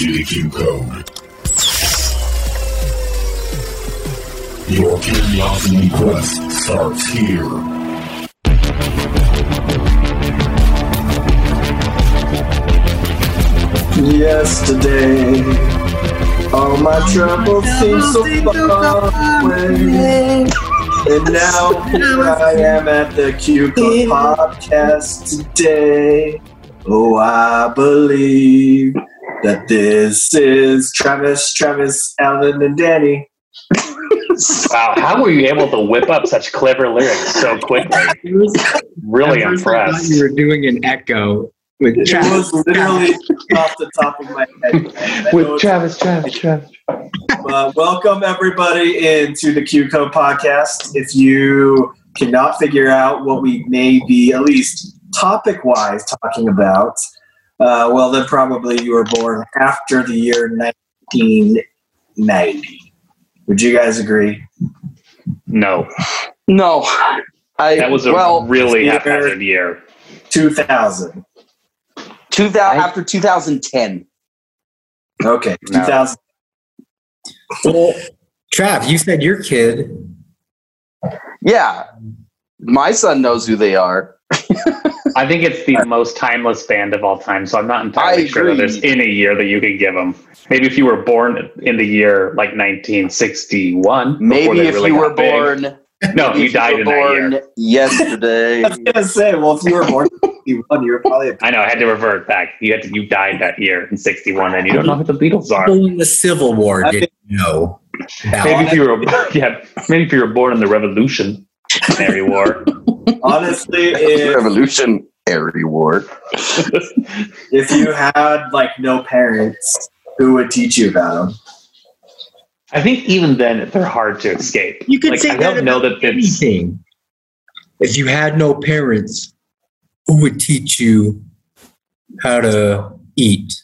into the Q Code. Your curiosity quest starts here. Yesterday, all my troubles seem so far away. And now here I am at the Cupid podcast today. Oh, I believe that this is Travis, Travis, Alan, and Danny. Wow, how were you able to whip up such clever lyrics so quickly? Really At first I thought impressed. you were doing an echo with It Travis. was literally off the top of my head. With it's- Travis, Travis, Travis. Uh, welcome everybody into the Q Code podcast. If you cannot figure out what we may be, at least topic wise, talking about, uh, well, then probably you were born after the year 1990. Would you guys agree? No, No, I that was a well really either- haphazard year. 2000. 2000 after 2010. Okay, No. 2000. Well, Trav, you said your kid. Yeah, my son knows who they are. I think it's the most timeless band of all time, so I'm not entirely sure that there's any year that you could give them. Maybe if you were born in the year like 1961. Maybe if really you were big. born. No, maybe you if died were in that born year. yesterday. I was going to say, well, if you were born in 61, you were probably a I know. I had to revert back. You had to. You died that year in '61, and you don't know who the Beatles are. In the Civil War I didn't know. Maybe if you were, yeah, maybe if you were born in the Revolutionary War. honestly, if, Revolutionary War. if you had like no parents, who would teach you about them? I think even then they're hard to escape. You could like, say I that don't know that it's. anything. If you had no parents, who would teach you how to eat?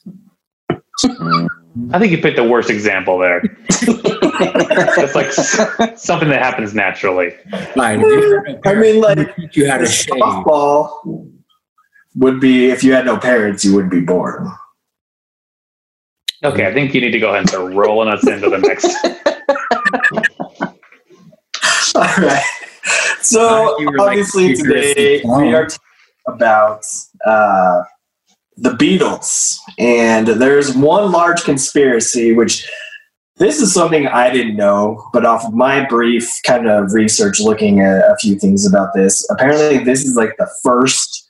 Mm. I think you picked the worst example there. it's like something that happens naturally. Fine. If you had no I mean, like, you had a the shave. softball would be if you had no parents, you wouldn't be born. Okay, I think you need to go ahead and start rolling us into the next. All right. So You were like obviously today we are talking about uh, the Beatles, and there's one large conspiracy which. This is something I didn't know, but off of my brief kind of research looking at a few things about this, apparently this is like the first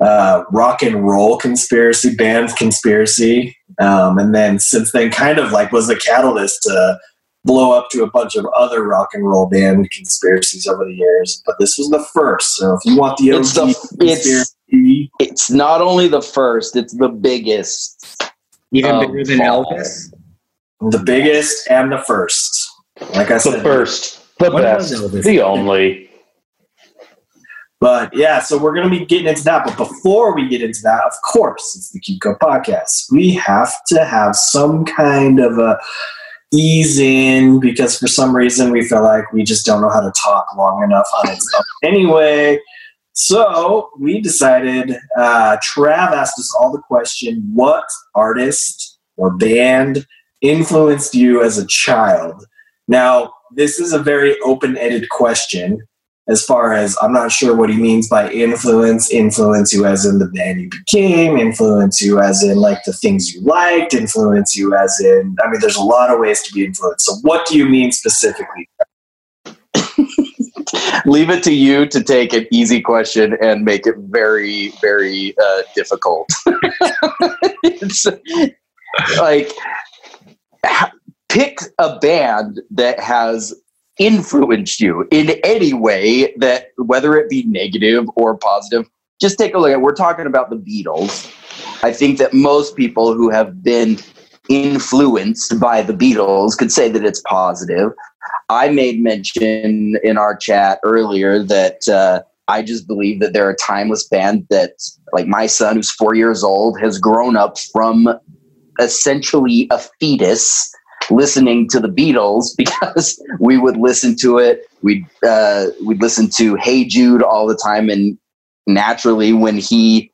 uh, rock and roll conspiracy band conspiracy, um, and then since then, kind of like was the catalyst to blow up to a bunch of other rock and roll band conspiracies over the years. But this was the first. So if you want the OG It's the- conspiracy, It's not only the first, it's the biggest. Even Oh, bigger than fall. Elvis. the biggest and the first. Like I said, The said, first, the best, the only. But yeah, so we're going to be getting into that. But before we get into that, of course, it's the Q Code podcast. We have to have some kind of a ease in because for some reason we feel like we just don't know how to talk long enough on its own. Anyway, so we decided, uh, Trav asked us all the question what artist or band influenced you as a child? Now, this is a very open ended question as far as I'm not sure what he means by influence, influence you as in the band you became, influence you as in like the things you liked, influence you as in, I mean, there's a lot of ways to be influenced. So, what do you mean specifically? Leave it to you to take an easy question and make it very, very uh, difficult. it's like pick a band that has influenced you in any way that whether it be negative or positive just take a look at we're talking about the beatles i think that most people who have been influenced by the beatles could say that it's positive i made mention in our chat earlier that uh, i just believe that they're a timeless band that like my son who's four years old has grown up from essentially a fetus listening to the Beatles because we would listen to it. We'd uh, we'd listen to Hey Jude all the time, and naturally, when he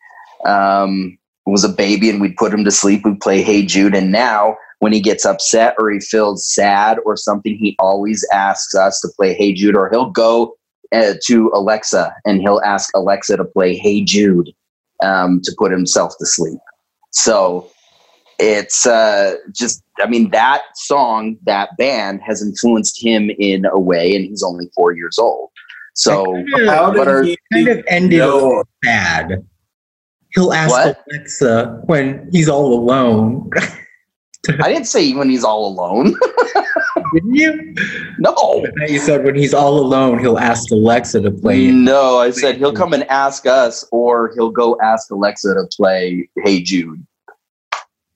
um, was a baby and we'd put him to sleep, we'd play Hey Jude. And now when he gets upset or he feels sad or something, he always asks us to play Hey Jude, or he'll go uh, to Alexa and he'll ask Alexa to play Hey Jude um, to put himself to sleep. So it's uh, just, I mean, that song, that band has influenced him in a way, and he's only four years old. So, How are- did kind he of ended know? bad. He'll ask What? Alexa when he's all alone. I didn't say when he's all alone. Didn't you? no. You said when he's all alone, he'll ask Alexa to play. No, I said he'll come and ask us, or he'll go ask Alexa to play Hey Jude.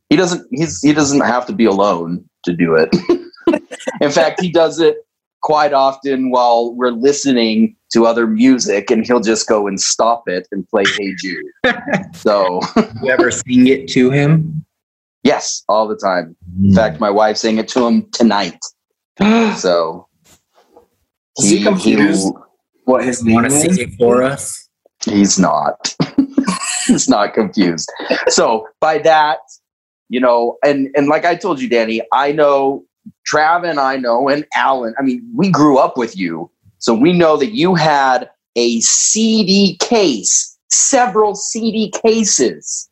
He doesn't. He's he doesn't have to be alone to do it. In fact, he does it quite often while we're listening to other music, and he'll just go and stop it and play Hey Jude. So You ever sing it to him? Yes, all the time. In hmm. fact, my wife sang it to him tonight. So Is he confused what his you name want to is? sing it for us? He's not. He's not confused. So by that, you know, and and like I told you, Danny, I know Trav and I know, and Alan. I mean, we grew up with you, so we know that you had a CD case, several CD cases,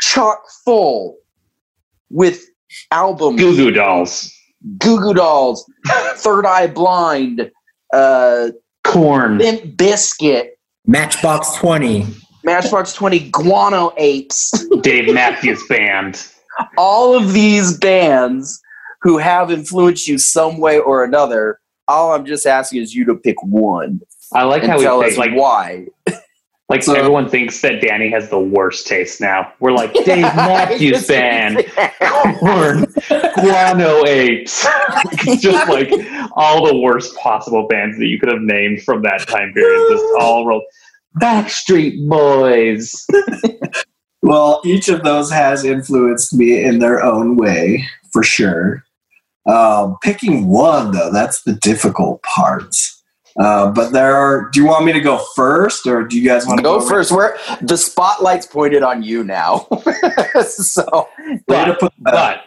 chock full with albums, Goo Goo Dolls, Goo Goo Dolls, Third Eye Blind, uh, Korn, Limp Bizkit, Matchbox 20. Matchbox 20, Guano Apes, Dave Matthews Band. all of these bands who have influenced you some way or another. All I'm just asking is you to pick one I like how tell we us like why. Like So- everyone thinks that Danny has the worst taste now. We're like Dave Matthews Band, Korn, Guano Apes. it's just like all the worst possible bands that you could have named from that time period. Just all rolled. Backstreet Boys. Well, each of those has influenced me in their own way, for sure. Um, picking one, though, that's the difficult part. Uh, but there are. Do you want me to go first, or do you guys want to Go first. Where the spotlight's pointed on you now. so Way to But, put the, but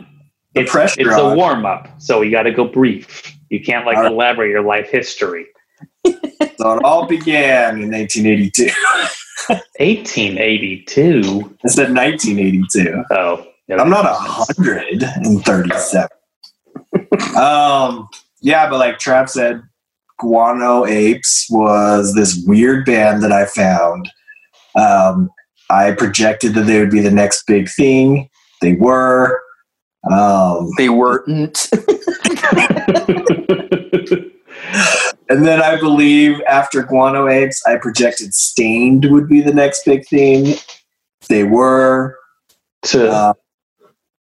the it's, pressure it's a warm up, so you got to go brief. You can't like All right. elaborate your life history. So it all began in 1882. 1882. I said 1982. Oh, yeah, I'm not a hundred and thirty-seven. um, yeah, but like Trav said, Guano Apes was this weird band that I found. Um, I projected that they would be the next big thing. They were. Um, they weren't. and then I believe after Guano Apes, I projected Staind would be the next big thing. They were. to Uh,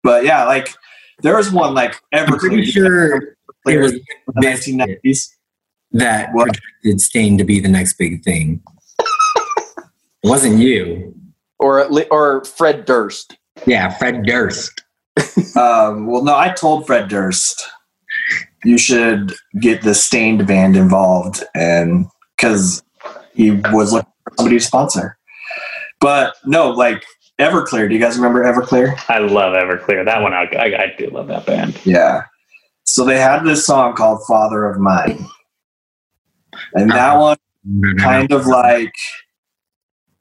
but yeah, like there was one like I'm pretty sure it was the 1990s. That What? projected Stain to be the next big thing. it wasn't you. or or Fred Durst. Yeah, Fred Durst. Um, well, no, I told Fred Durst you should get the Staind band involved, and because he was looking for somebody to sponsor. But no, like Everclear. Do you guys remember Everclear? I love Everclear. That one, I, I, I do love that band. Yeah. So they had this song called "Father of Mine," and that uh-huh. one mm-hmm. kind of like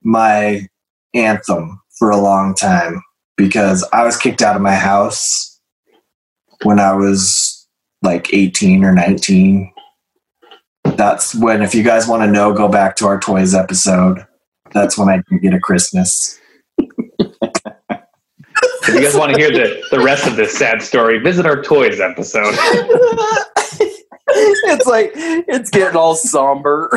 my anthem for a long time because I was kicked out of my house when I was like 18 or 19. That's when, if you guys want to know, go back to our toys episode. That's when I did get a Christmas. If you guys want to hear the, the rest of this sad story, visit our toys episode. it's like it's getting all somber.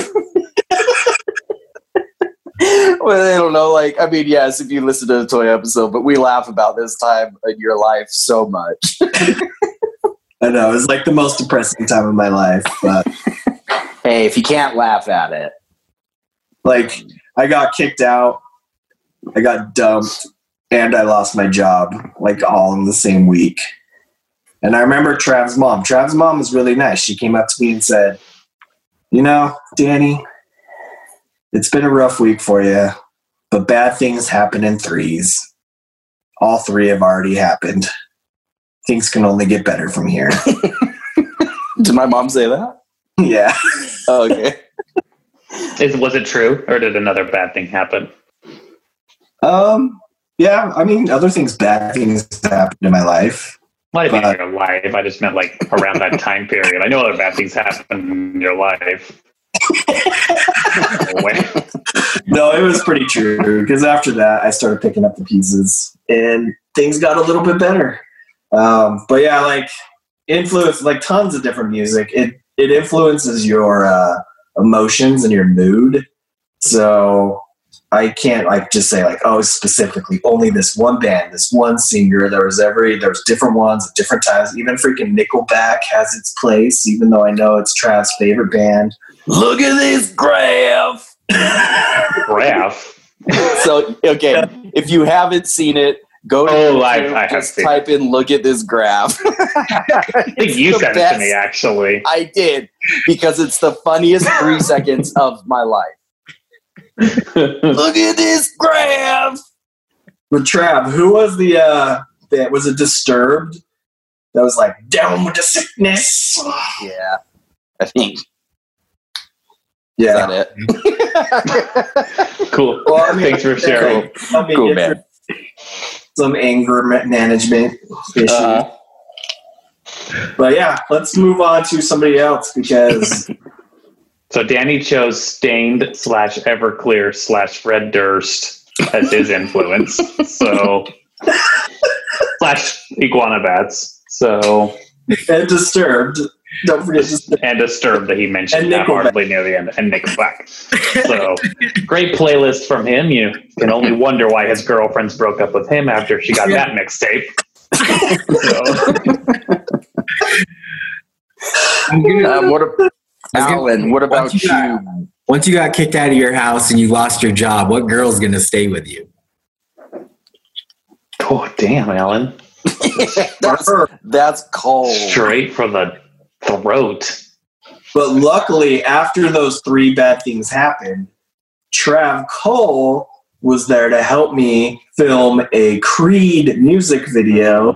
well, I don't know. Like, I mean, yes, if you listen to the toy episode, but we laugh about this time in your life so much. I know, it was like the most depressing time of my life, but Hey, if you can't laugh at it, like I got kicked out, I got dumped, and I lost my job, like all in the same week. And I remember Trav's mom. Trav's mom was really nice. She came up to me and said, You know, Danny, it's been a rough week for you, but bad things happen in threes. all three have already happened. Things can only get better from here. Did my mom say that? yeah. Oh, okay. Is, was it true, or did another bad thing happen? Um. Yeah. I mean, other things, bad things happened in my life. Might have But- been in your life. I just meant like around that time period. I know other bad things happen in your life. No, it was pretty true because after that, I started picking up the pieces and things got a little bit better. Um, but yeah, like influence, like tons of different music. It it influences your uh, emotions and your mood. So I can't like just say like oh specifically only this one band, this one singer. There was every there was different ones at different times. Even freaking Nickelback has its place, even though I know it's Trav's favorite band. Look at this graph. Graph. So, okay, if you haven't seen it, go to Oh, I- YouTube, I have just seen type in "look at this graph." I think you sent it to me actually. I did because it's the funniest three seconds of my life. Look at this graph. But Trav, who was the uh that was it disturbed? That was like down with the sickness. Yeah, I think Yeah. is that it. Cool. Well, I mean, Thanks for sharing. I mean, Cool, man. Some anger management issue. Uh, but yeah, let's move on to somebody else because so Danny chose Staind slash Everclear slash Fred Durst as his influence. So slash Iguana Bats. So and disturbed. Don't forget Disturbed. and Disturbed that he mentioned And that Nickelback. hardly near the end, and Nickelback. So great playlist from him. You can only wonder why his girlfriends broke up with him after she got that mixtape. so, I'm gonna- Um, what, a- Alan? What about Once you got- you? once you got kicked out of your house and you lost your job, what girl's gonna stay with you? oh damn, Alan, That's that's cold. straight for the throat. But luckily, after those three bad things happened, Trav Cole was there to help me film a Creed music video.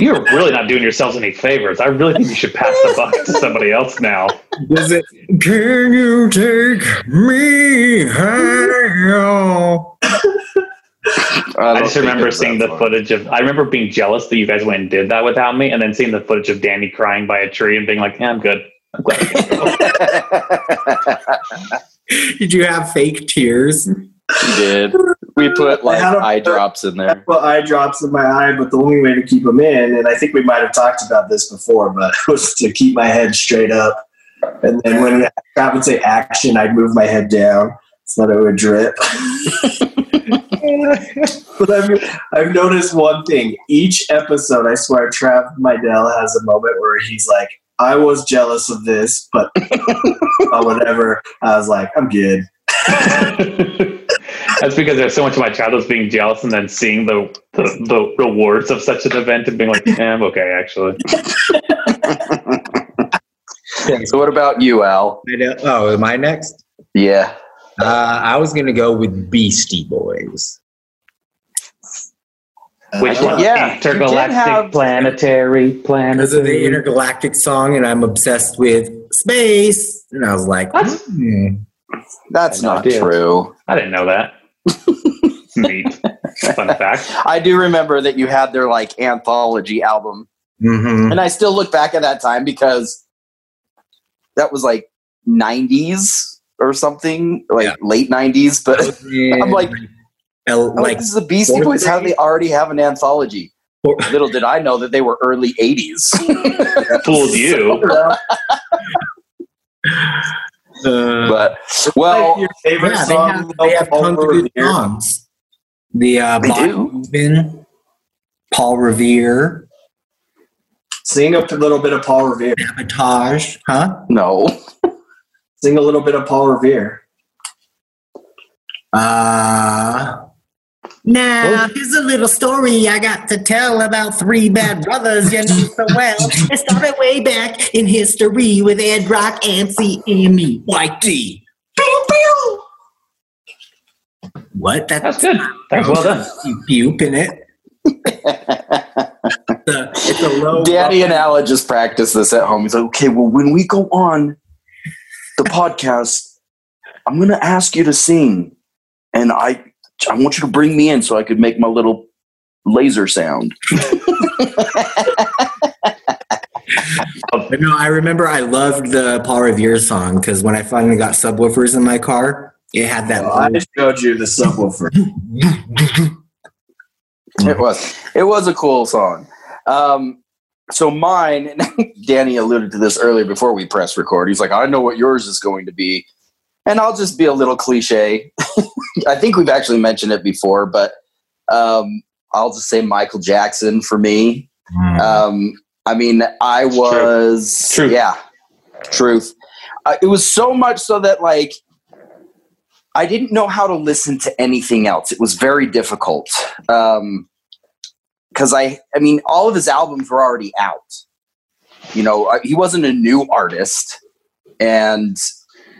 You're really not doing yourselves any favors. I really think you should pass the buck to somebody else now. Was it? Can you take me home? I, don't just remember seeing the far. footage of. I remember being jealous that you guys went and did that without me, and then seeing the footage of Danny crying by a tree and being like, "Yeah, I'm good." I'm glad. Did you have fake tears? He did. We put like I eye drops in I there. put eye drops in my eye, but the only way to keep them in, and I think we might have talked about this before, but was to keep my head straight up. And then when Trav would say action, I'd move my head down so that it would drip. but I've, I've noticed one thing. Each episode, I swear, Trav Mydell has a moment where he's like, I was jealous of this, but whatever. I was like, I'm good. That's because there's so much of my childhood being jealous and then seeing the, the, the rewards of such an event and being like, eh, I'm okay, actually. So what about you, Al? I know- Oh, am I next? Yeah. Uh, I was gonna go with Beastie Boys. Which one? Yeah, you did Intergalactic, have- planetary, Because of the intergalactic song, and I'm obsessed with space. And I was like, What? hmm. That's I had no not idea. true. I didn't know that. Neat. Fun fact. I do remember that you had their like anthology album, Mhm. and I still look back at that time because that was like '90s or something, like Yeah. late '90s. But I'm like- El- I'm like, like this is the Beastie Boys. How do they already have an anthology? Four- Little did I know that they were early '80s. Fooled you. Uh, but Well, well, your favorite yeah, they have, they have tons of good songs. The uh, They Bob do. Housman, Paul Revere, Sing a little bit of Paul Revere. Sabotage, huh? no. Sing a little bit of Paul Revere. Uh, now, oh. here's a little story I got to tell about three bad brothers you know so well. It started way back in history with Adrock, MC, and me, White D. What? That's good. That's well done. Bupe in it. It's a, it's a low. Danny and Ala just practice this at home. He's like, okay, well, when we go on the podcast, I'm going to ask you to sing, and I I want you to bring me in so I could make my little laser sound. No, I remember I loved the Paul Revere song because when I finally got subwoofers in my car, it had that. Well, I just showed you the subwoofer. It was it was a cool song. Um, so mine, Danny alluded to this earlier before we press record. He's like, I know what yours is going to be, and I'll just be a little cliche. I think we've actually mentioned it before, but um, I'll just say Michael Jackson for me. Mm. Um, I mean, I was Truth. yeah, truth. Uh, it was so much so that like I didn't know how to listen to anything else. It was very difficult because I, I mean, all of his albums were already out. You know, uh, he wasn't a new artist, and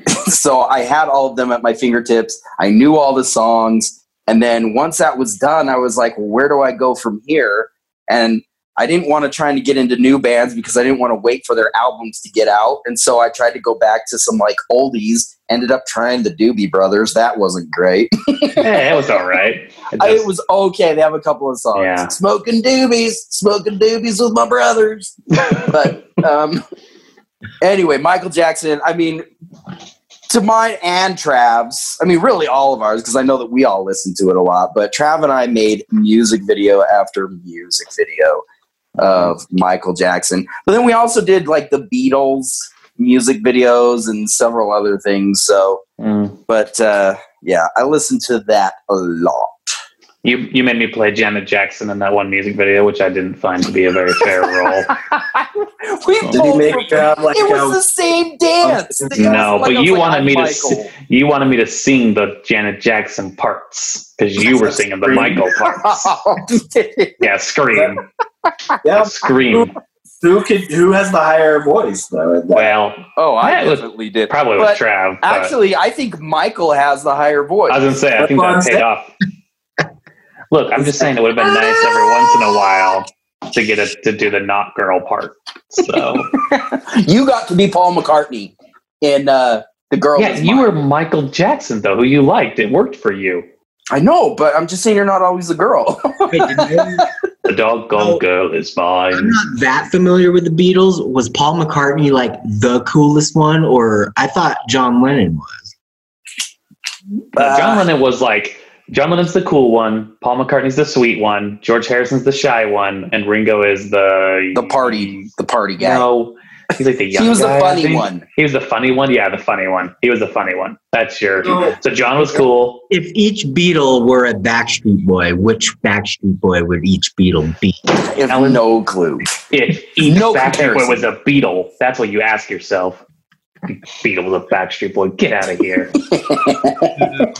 so I had all of them at my fingertips. I knew all the songs, and then once that was done, I was like, well, "Where do I go from here?" And I didn't want to try and get into new bands because I didn't want to wait for their albums to get out. And so I tried to go back to some like oldies. Ended up trying the Doobie Brothers. That wasn't great. Yeah, it was all right. It I- it was okay. They have a couple of songs. Yeah. Smoking doobies, smoking doobies with my brothers. but um, anyway, Michael Jackson. I mean, to mine and Trav's. I mean, really all of ours because I know that we all listen to it a lot. But Trav and I made music video after music video of Michael Jackson. But then we also did like the Beatles music videos and several other things. So, Mm. but uh, yeah, I listened to that a lot. You you made me play Janet Jackson in that one music video, which I didn't find to be a very fair role. we Did he both make were- you like it was the same dance. Um, The No, was like- but you like, wanted I'm me to Michael. si- you wanted me to sing the Janet Jackson parts because you were singing the Michael parts. Yeah, scream, yeah, scream. who could who has the higher voice though? Well, oh, I Yeah, it was- definitely did. probably But with Trav. but Actually, I think Michael has the higher voice. I was gonna say I think That's that what paid off. Look, I'm just saying it would have been nice every once in a while to get it to do the not girl part. So you got to be Paul McCartney in uh, the girl. yeah, you were Michael Jackson though, who you liked. It worked for you. I know, but I'm just saying you're not always the girl. Wait, did you- The doggone Oh. girl is fine. I'm not that familiar with the Beatles. Was Paul McCartney like the coolest one, or I thought John Lennon was? Uh, John Lennon was like John Lennon's the cool one, Paul McCartney's the sweet one, George Harrison's the shy one, and Ringo is the the party, the party guy. No, he's like the young he was guy, the funny one. He was the funny one. Yeah, the funny one. He was the funny one. That's your. So- So John was cool. If each Beatle were a Backstreet Boy, which Backstreet Boy would each Beatle be? I have no clue. If each No Backstreet Boy was a Beatle, that's what you ask yourself. Beatle was a Backstreet Boy. Get out of here.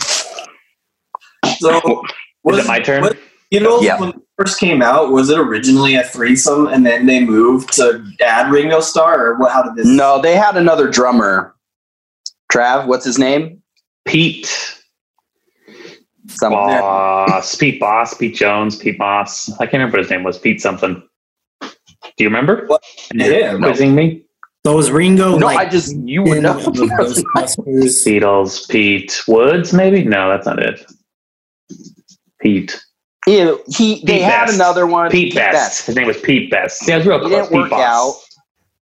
so Is it my turn? what- you know, Yeah. when it first came out, was it originally a threesome and then they moved to add Ringo Starr, or what? How did this? No, they had another drummer. Trav, what's his name? Pete Some Boss, Pete Boss, Pete Jones, Pete Moss. I can't remember what his name was. Pete something. Do you remember? What? Yeah, no. Me? So was Ringo No, like I just you would know. of Ghostbusters? Beatles, Pete Woods, maybe? No, that's not it. Pete. Yeah, he they Pete had another one. Pete Best. His name was Pete Best. Yeah, it was real He close. didn't Pete work Boss.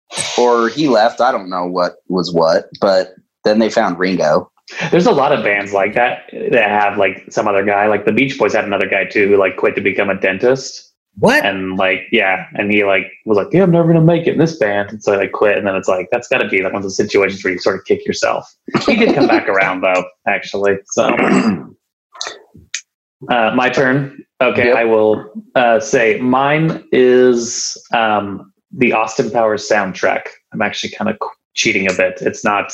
out, or he left. I don't know what was what, but then they found Ringo. There's a lot of bands like that that have like some other guy. Like the Beach Boys had another guy too who like quit to become a dentist. What? And like, yeah, and he like was like, Yeah, I'm never gonna make it in this band. And so I like, quit. And then it's like, that's gotta be like one of those situations where you sort of kick yourself. He did come back around though, actually. So uh, my turn. Okay, Yep. I will uh, say mine is um, the Austin Powers soundtrack. I'm actually kind of cheating a bit. It's not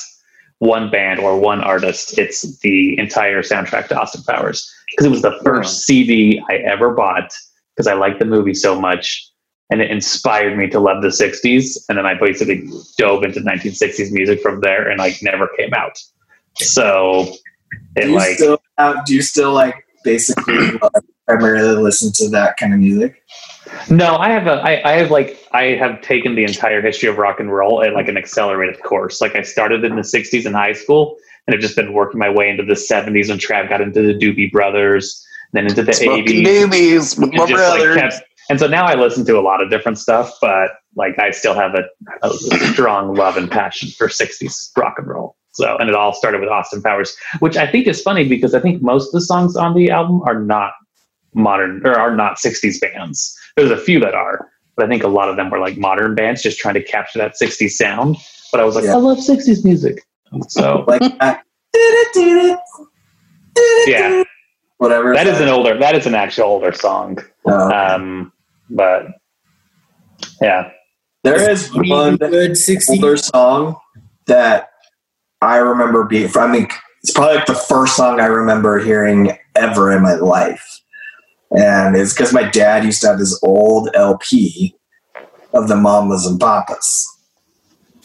one band or one artist. It's the entire soundtrack to Austin Powers because it was the first CD I ever bought because I liked the movie so much and it inspired me to love the 60s. And then I basically dove into 1960s music from there and like never came out. So it Do like still uh, do you still like basically primarily listen to that kind of music? No, I have a, I, I have like, I have taken the entire history of rock and roll at like an accelerated course. Like I started in the '60s in high school, and I've just been working my way into the '70s. And Trav got into the Doobie Brothers, then into the Smoking '80s. doobies with and my just, like, kept- and so now I listen to a lot of different stuff, but like I still have a, a strong love and passion for 60s rock and roll. So, and it all started with Austin Powers, which I think is funny because I think most of the songs on the album are not modern or are not 60s bands. There's a few that are, but I think a lot of them were like modern bands just trying to capture that 60s sound. But I was like, Yeah. I love 60s music. So, Like that. yeah, Whatever. that is an older, that is an actual older song. Uh, Um, but yeah. there is one good 60s. older song that I remember being. I mean, it's probably like the first song I remember hearing ever in my life, and it's because my dad used to have this old LP of the Mamas and Papas,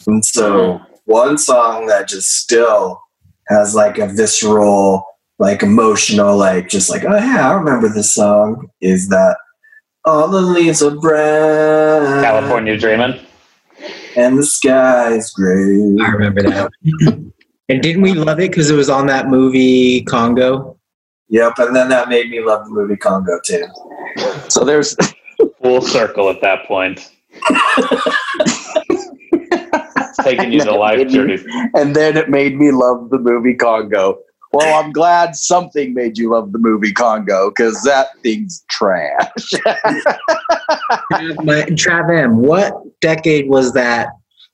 and so one song that just still has like a visceral, like emotional, like just like oh yeah, I remember this song is that. All the leaves are brown, California Dreamin'. And the sky's gray. I remember that. and didn't we love it because it was on that movie Congo? Yep, and then that made me love the movie Congo too. So there's Full circle at that point. It's taking you to life journey. and then it made me love the movie Congo. Well, I'm glad something made you love the movie Congo because that thing's trash. My, Trav M, what decade was that?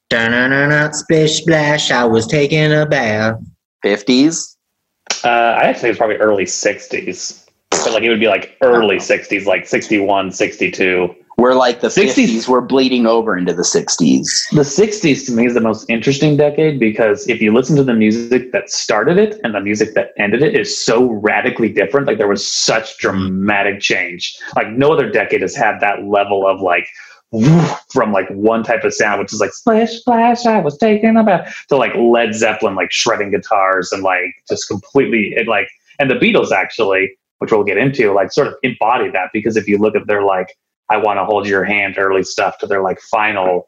Da-na-na-na, splish splash, I was taking a bath. 50s? Uh, I actually think it's probably early 60s. But like it would be like early 60s, like 61, 62. Where like the 60s. 50s were bleeding over into the 60s. The 60s to me is the most interesting decade because if you listen to the music that started it and the music that ended it is so radically different. Like there was such dramatic change. Like no other decade has had that level of like from like one type of sound, which is like splash, splash, I was taking a bath, to like Led Zeppelin, like shredding guitars and like just completely it like and the Beatles actually, which we'll get into, like sort of embody that because if you look at their like I want to hold your hand early stuff to their like final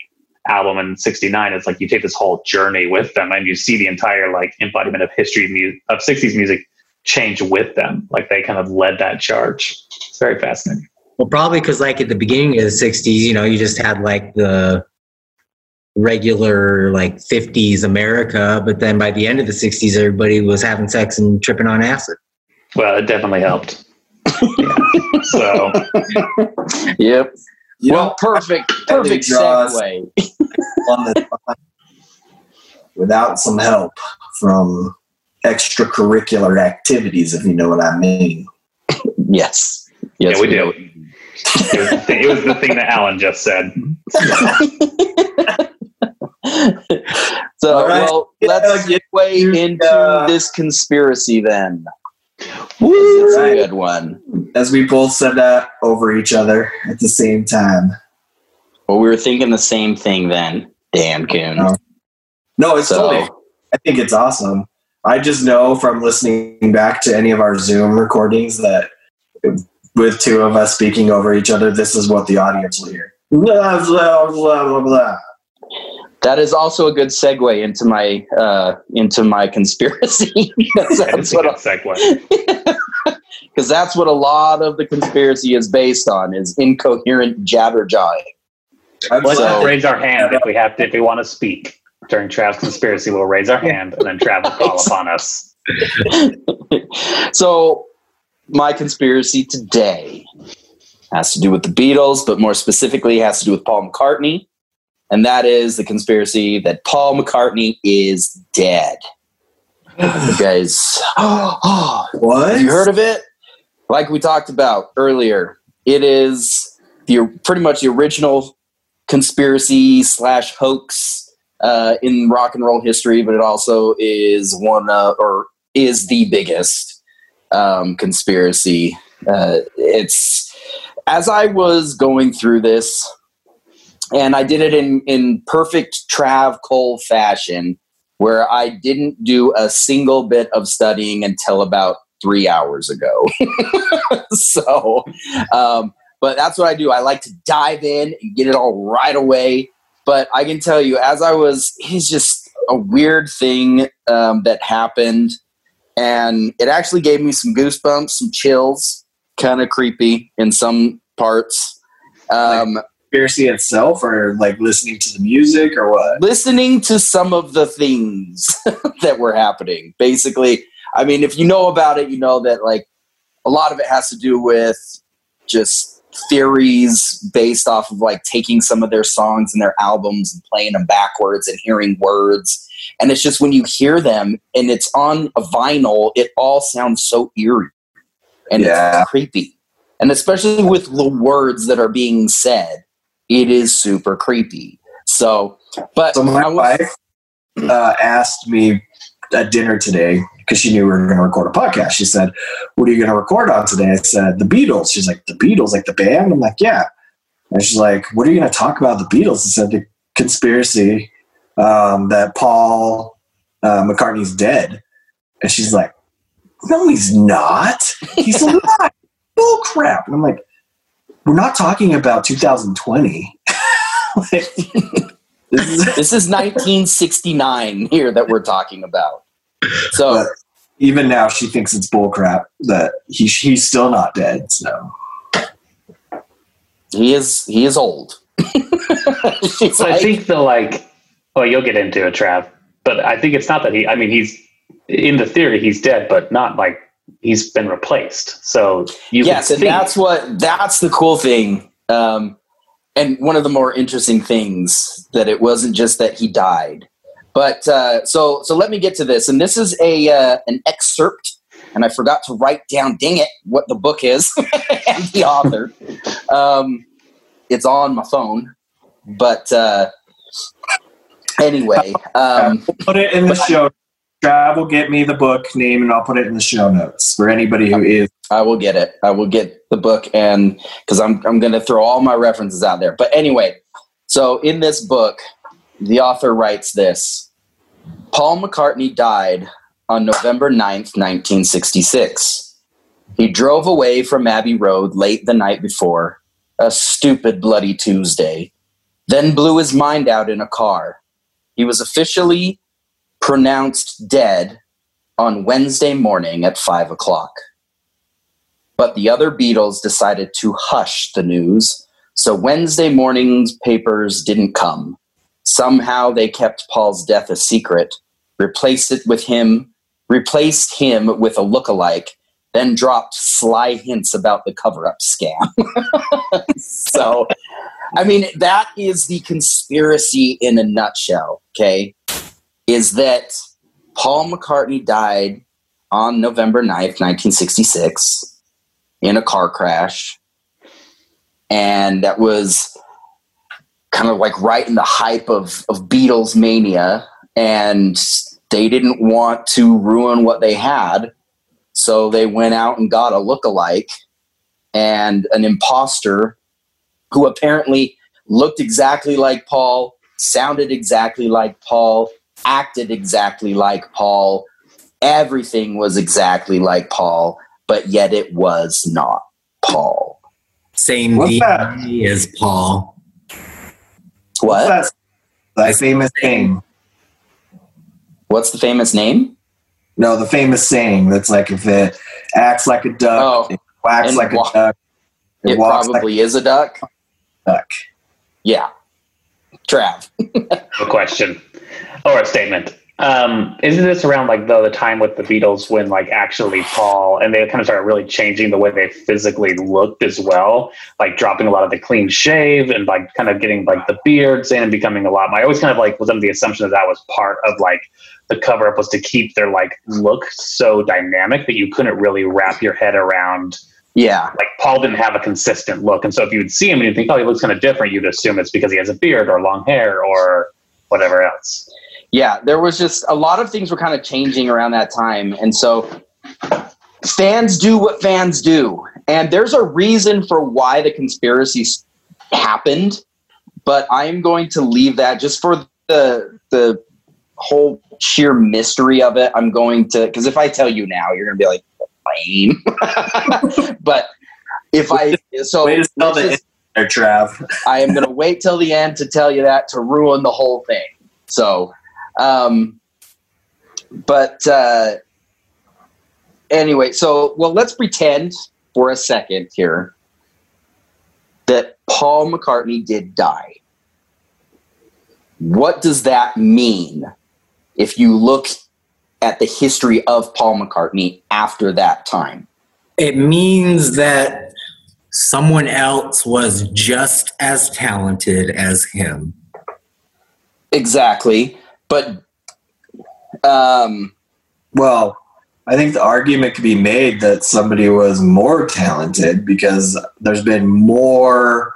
album in 69 it's like you take this whole journey with them and you see the entire like embodiment of history of, mu- of 60s music change with them like they kind of led that charge it's very fascinating Well, probably because, like, at the beginning of the 60s, you know, you just had like the regular, like, 50s America. But then by the end of the 60s, everybody was having sex and tripping on acid. well it definitely helped Yeah. so Yep. You well, know, perfect, perfect segue. one that's without some help from extracurricular activities, if you know what I mean. Yes. Yes, yeah we do it was, the thing, it was the thing that alan just said so, All right. well, let's get segue to, into uh, this conspiracy then. Woo! It's Right. a good one. As we both said that over each other at the same time. Well, we were thinking the same thing then. Damn, Coon. Oh. No, it's So- totally. I think it's awesome. I just know from listening back to any of our Zoom recordings that with two of us speaking over each other, this is what the audience will hear. Blah, blah, blah, blah, blah. That is also a good segue into my uh, into my conspiracy. Because that's what good segue. because that's what a lot of the conspiracy is based on is incoherent jabber jawing. Let's So- just raise our hand if we have to if we want to speak during Trav's conspiracy we'll raise our hand and then Trav will call upon us so my conspiracy today has to do with the Beatles, but more specifically has to do with Paul McCartney. And that is the conspiracy that Paul McCartney is dead. You guys, what? have you heard of it? Like we talked about earlier, it is the pretty much the original conspiracy slash hoax uh, in rock and roll history, but it also is one uh, or is the biggest um, conspiracy. Uh, it's as I was going through this, and I did it in in perfect Trav Cole fashion, where I didn't do a single bit of studying until about three hours ago. so, um, but that's what I do. I like to dive in and get it all right away. But I can tell you, as I was, it's just a weird thing um, that happened. And it actually gave me some goosebumps, some chills, kind of creepy in some parts. Um, Conspiracy itself, or like listening to the music, or what? listening to some of the things that were happening. Basically, I mean, if you know about it, you know that like a lot of it has to do with just theories based off of like taking some of their songs and their albums and playing them backwards and hearing words. And it's just when you hear them and it's on a vinyl, it all sounds so eerie and Yeah. it's creepy. And especially with the words that are being said, it is super creepy. So, but So my was- wife uh, asked me at dinner today because she knew we were going to record a podcast. She said, "What are you going to record on today?" I said, "The Beatles." She's like, "The Beatles, like the band?" I'm like, "Yeah." And she's like, "What are you going to talk about the Beatles?" I said, "The conspiracy um, that Paul uh, McCartney's dead." And she's like, "No, he's not. He's alive." Bull crap. And I'm like, "We're not talking about 2020." like, this is this is 1969 here that we're talking about. So But even now, she thinks it's bullcrap that he he's still not dead. So he is he is old. She's So I like, think the like, well, you'll get into a trap, But I think it's not that he. I mean, he's in the theory he's dead, but not like he's been replaced. So you yes, and think- that's what that's the cool thing. Um, and one of the more interesting things that it wasn't just that he died, but uh, so so let me get to this. And this is a uh, an excerpt, and I forgot to write down. Dang it, what the book is and the author. Um, it's on my phone, but uh, anyway. Um, put it in the show. Trav will get me the book name, and I'll put it in the show notes for anybody who is. I will get it. I will get the book and because I'm I'm going to throw all my references out there. But anyway, so in this book, the author writes this: Paul McCartney died on November 9th, 1966. He drove away from Abbey Road late the night before, a stupid bloody Tuesday, then blew his mind out in a car. He was officially pronounced dead on Wednesday morning at five o'clock. But the other Beatles decided to hush the news, so Wednesday morning's papers didn't come. Somehow they kept Paul's death a secret, replaced it with him, replaced him with a look-alike, then dropped sly hints about the cover-up scam. so, I mean, that is the conspiracy in a nutshell. Okay, is that Paul McCartney died on November 9th, 1966, in a car crash. And that was kind of like right in the hype of, of Beatles mania. And they didn't want to ruin what they had. So they went out and got a look-alike and an imposter who apparently looked exactly like Paul, sounded exactly like Paul, acted exactly like Paul. Everything was exactly like Paul, but yet it was not Paul. Same What's DNA as Paul. What? That's that famous thing. What's the famous name? No, the famous saying that's like if it acts like a duck, Oh, it quacks like wa- a duck, it, it walks probably is a duck. duck. Yeah. Trav. a question or a statement. Um, isn't this around like the, the time with the Beatles when like actually Paul and they kind of started really changing the way they physically looked as well, like dropping a lot of the clean shave and like kind of getting like the beards in and becoming a lot. I always kind of like was under the assumption that that was part of like the cover up was to keep their like look so dynamic that you couldn't really wrap your head around Yeah. like Paul didn't have a consistent look, and so if you would see him and you think, oh, he looks kind of different, you'd assume it's because he has a beard or long hair or whatever else. Yeah, there was just a lot of things were kind of changing around that time. And so fans do what fans do. And there's a reason for why the conspiracy happened, but I'm going to leave that just for the the whole sheer mystery of it. I'm going to because if I tell you now, you're going to be like, lame. but if I so Way to the is- there, Trav. I am going to wait till the end to tell you that to ruin the whole thing. So, um, but uh, anyway, so well, let's pretend for a second here that Paul McCartney did die. What does that mean if you look at the history of Paul McCartney after that time? It means that someone else was just as talented as him. Exactly. But um, Well, I think the argument could be made that somebody was more talented because there's been more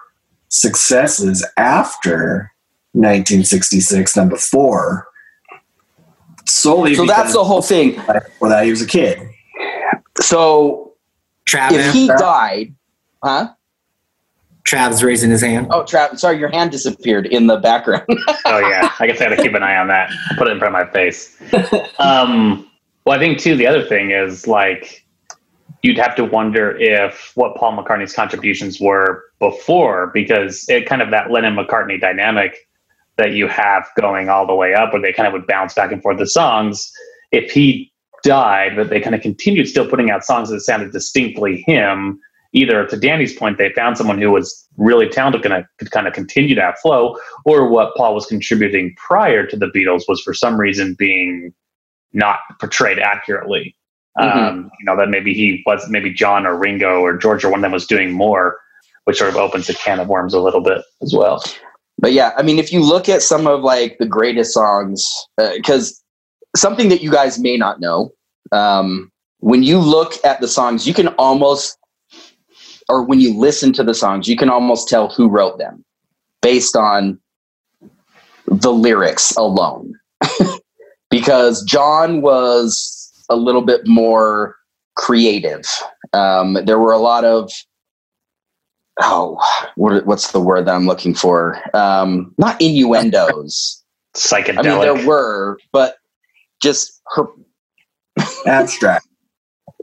successes after 1966 than before. Solely so that's the whole thing. well, that he was a kid. So Travis, if he died, huh? Trav's raising his hand. Oh, Trav, sorry, your hand disappeared in the background. Oh yeah, I guess I got to keep an eye on that. Put it in front of my face. Um, well, I think too the other thing is like you'd have to wonder if what Paul McCartney's contributions were before, because it kind of that Lennon McCartney dynamic that you have going all the way up, where they kind of would bounce back and forth the songs. If he died, but they kind of continued still putting out songs that sounded distinctly him. Either to Danny's point, they found someone who was really talented, gonna could kind of continue that flow, or what Paul was contributing prior to the Beatles was for some reason being not portrayed accurately. Mhm. Um, you know that maybe he was maybe John or Ringo or George or one of them was doing more, which sort of opens a can of worms a little bit as well. But yeah, I mean, if you look at some of like the greatest songs, because something that you guys may not know, um, when you look at the songs, you can almost, or when you listen to the songs, you can almost tell who wrote them based on the lyrics alone. because John was a little bit more creative. Um, there were a lot of oh, what, what's the word that I'm looking for? Um, not innuendos. Psychedelic. I mean, there were, but just her. Abstract.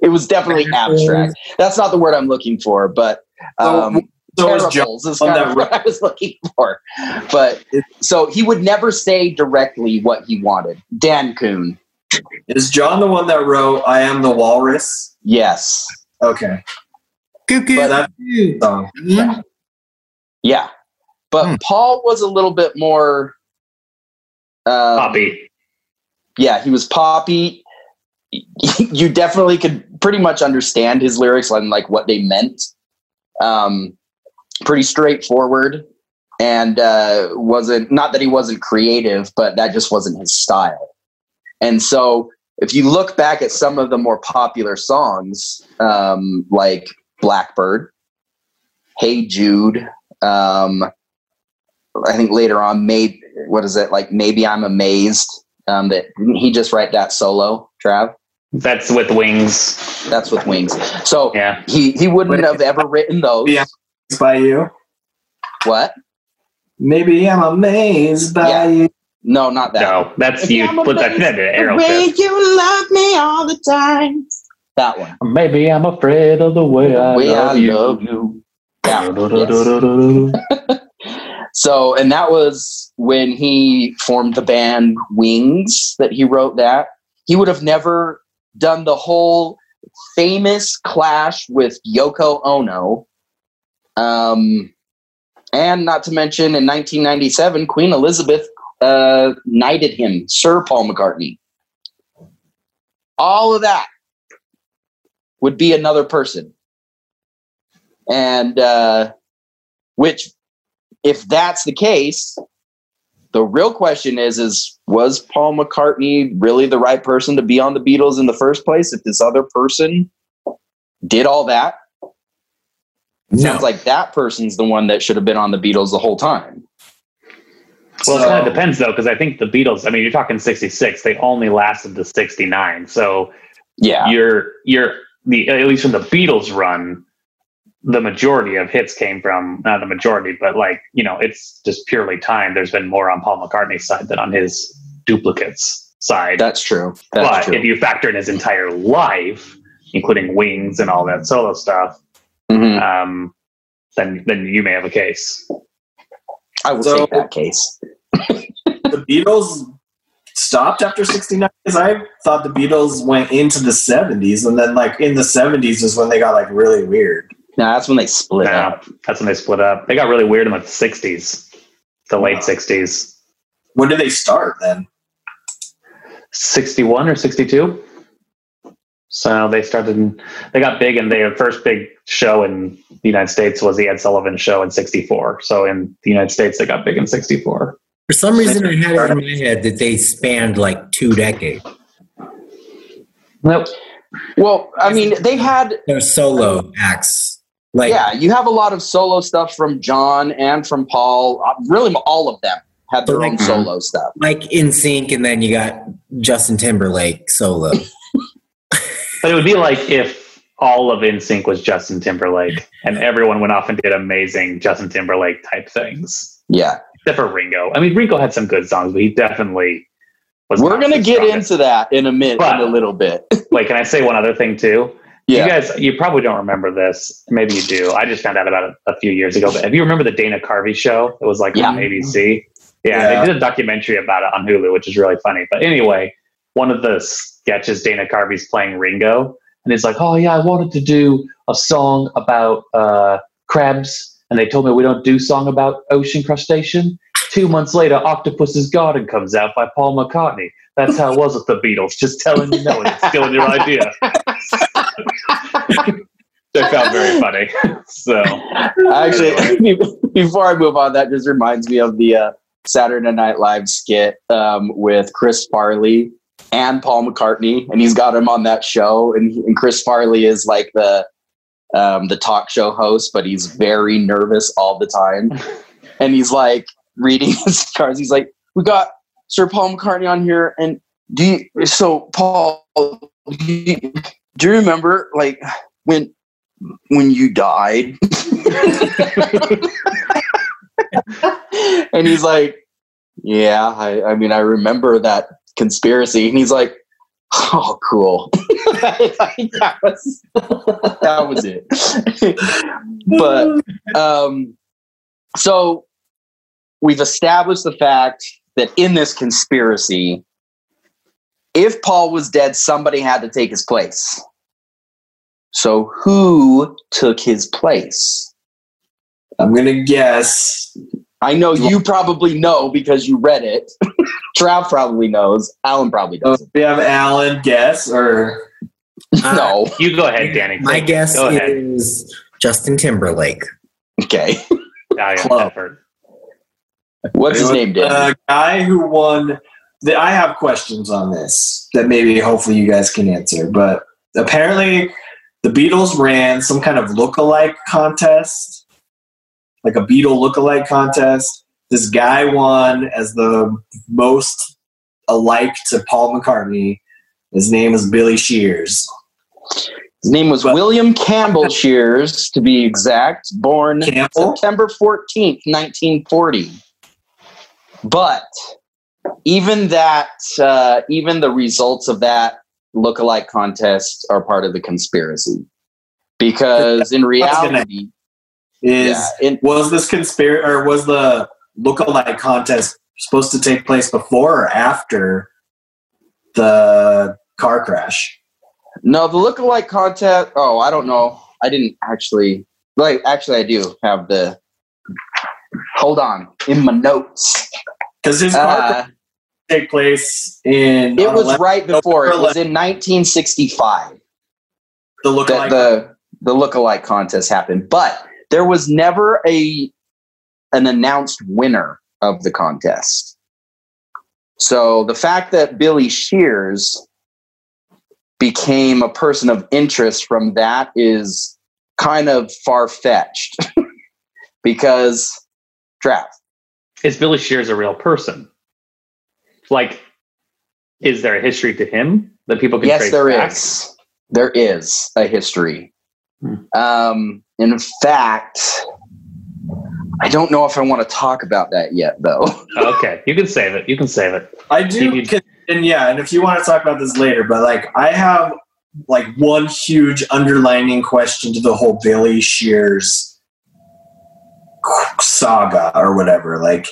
It was definitely abstract. That's not the word I'm looking for, but um, So was John. terribles is on kind of what I was looking for. But so he would never say directly what he wanted. Dan Coon. Is John the one that wrote "I Am the Walrus"? yes, Okay, Cuckoo. But that song. Hmm? yeah. But Hmm. Paul was a little bit more. Um, Poppy. yeah, he was poppy. You definitely could pretty much understand his lyrics and like what they meant. Um, pretty straightforward, and uh, wasn't not that he wasn't creative, but that just wasn't his style. And so, if you look back at some of the more popular songs, um, like Blackbird, Hey Jude, um, I think later on, maybe what is it like? Maybe I'm amazed um, that he just write that solo, Trav. That's with wings. That's with Wings. So Yeah. he he wouldn't have ever written those. Yeah. by you. What? Maybe I'm amazed by Yeah. you. No, not that. No, that's you. I'm Put that, that The way you love me all the time. That one. Maybe I'm afraid of the way I way love I you. love you. Yes. So, and that was when he formed the band Wings that he wrote that. He would have never done the whole famous clash with Yoko Ono. Um, and not to mention in 1997, Queen Elizabeth uh, knighted him, Sir Paul McCartney. All of that would be another person. And uh, which if that's the case, the real question is is was Paul McCartney really the right person to be on the Beatles in the first place if this other person did all that? No. Sounds like that person's the one that should have been on the Beatles the whole time. Well, it kind of depends though, because I think the Beatles. I mean, you're talking '66. They only lasted to '69. So Yeah. you're you're the at least from the Beatles run, the majority of hits came from not the majority, but like you know, it's just purely time. There's been more on Paul McCartney's side than on his duplicates side. That's true. That's but true. if you factor in his entire life, including Wings and all that solo stuff, Mhm. um, then then you may have a case. I will So- take that case. the Beatles stopped after 69 because I thought the Beatles went into the 70s and then like in the 70s is when they got like really weird. No, that's when they split Yeah, up. that's when they split up. They got really weird in like the '60s, the late '60s, When did they start then? '61 or '62. So they started. They got big, and their first big show in the United States was the Ed Sullivan Show in '64. So in the United States, they got big in '64. For some reason, I had it in my head that they spanned like two decades. Nope. Well, I mean, they had They're solo acts. Like, yeah, you have a lot of solo stuff from John and from Paul. Uh, Really, all of them had their own Mhm. solo stuff. like NSYNC, and then you got Justin Timberlake solo. But it would be like if all of NSYNC was Justin Timberlake, and everyone went off and did amazing Justin Timberlake type things, Yeah, except for Ringo. I mean, Ringo had some good songs, but he definitely was. we're gonna get strongest. into that in a minute, But- in a little bit. Wait, can I say one other thing too? Yeah, You guys, you probably don't remember this. Maybe you do. I just found out about it a few years ago. But if you remember the Dana Carvey show? It was like on ABC. Yeah, Yeah. they did a documentary about it on Hulu, which is really funny. But anyway, one of the sketches, Dana Carvey's playing Ringo, and he's like, "Oh yeah, I wanted to do a song about uh, crabs, and they told me we don't do song about ocean crustacean." Two months later, Octopus's Garden comes out by Paul McCartney. That's how it was with the Beatles. Just telling you, no, it's stealing your idea. they found very funny. So actually, before I move on, that just reminds me of the uh, Saturday Night Live skit um, with Chris Farley and Paul McCartney, and he's got him on that show, and, and Chris Farley is like the um, the talk show host, but he's very nervous all the time, and he's like reading his cards. He's like, "We got Sir Paul McCartney on here, and do you, so Paul, do you, do you remember like when when you died?" and he's like, "Yeah, I, I mean, I remember that conspiracy." And he's like, "Oh, cool." That, was, that was it. but um, so we've established the fact that in this conspiracy, if Paul was dead, somebody had to take his place. So who took his place? I'm gonna guess. I know you probably know because you read it. Trav probably knows. Alan probably Uh, doesn't. we have Alan guess or Uh, no. you go ahead, Danny. My guess Go is Justin Timberlake. Okay. Valiant Club. What's his name, Dan? the guy who won. The, I have questions on this that maybe hopefully you guys can answer. But apparently, the Beatles ran some kind of look-alike contest, like a Beatle look-alike contest. This guy won as the most alike to Paul McCartney. His name is Billy Shears. His name was Well- William Campbell Shears, to be exact, born Campbell? September 14th, 1940. But even that, uh, even the results of that look-alike contest are part of the conspiracy. Because in reality, Is yeah, in, was this conspiracy or was the look-alike contest supposed to take place before or after the car crash? No, the lookalike contest. Oh, I don't know. I didn't actually. Like, actually, I do have the. Hold on, in my notes. Because his car crash Uh, take place in it was 11 right before. It was in 1965 the look-alike. the the lookalike contest happened, but there was never a an announced winner of the contest. So the fact that Billy Shears became a person of interest from that is kind of far fetched because draft. Is Billy Shears a real person? Like, is there a history to him that people can Yes, trace there back? is. There is a history. Hmm. Um, in fact, I don't know if I want to talk about that yet, though. Okay, you can save it. You can save it. I do, He- con- and yeah, and if you want to talk about this later, but like I have like one huge underlining question to the whole Billy Shears saga or whatever. Like,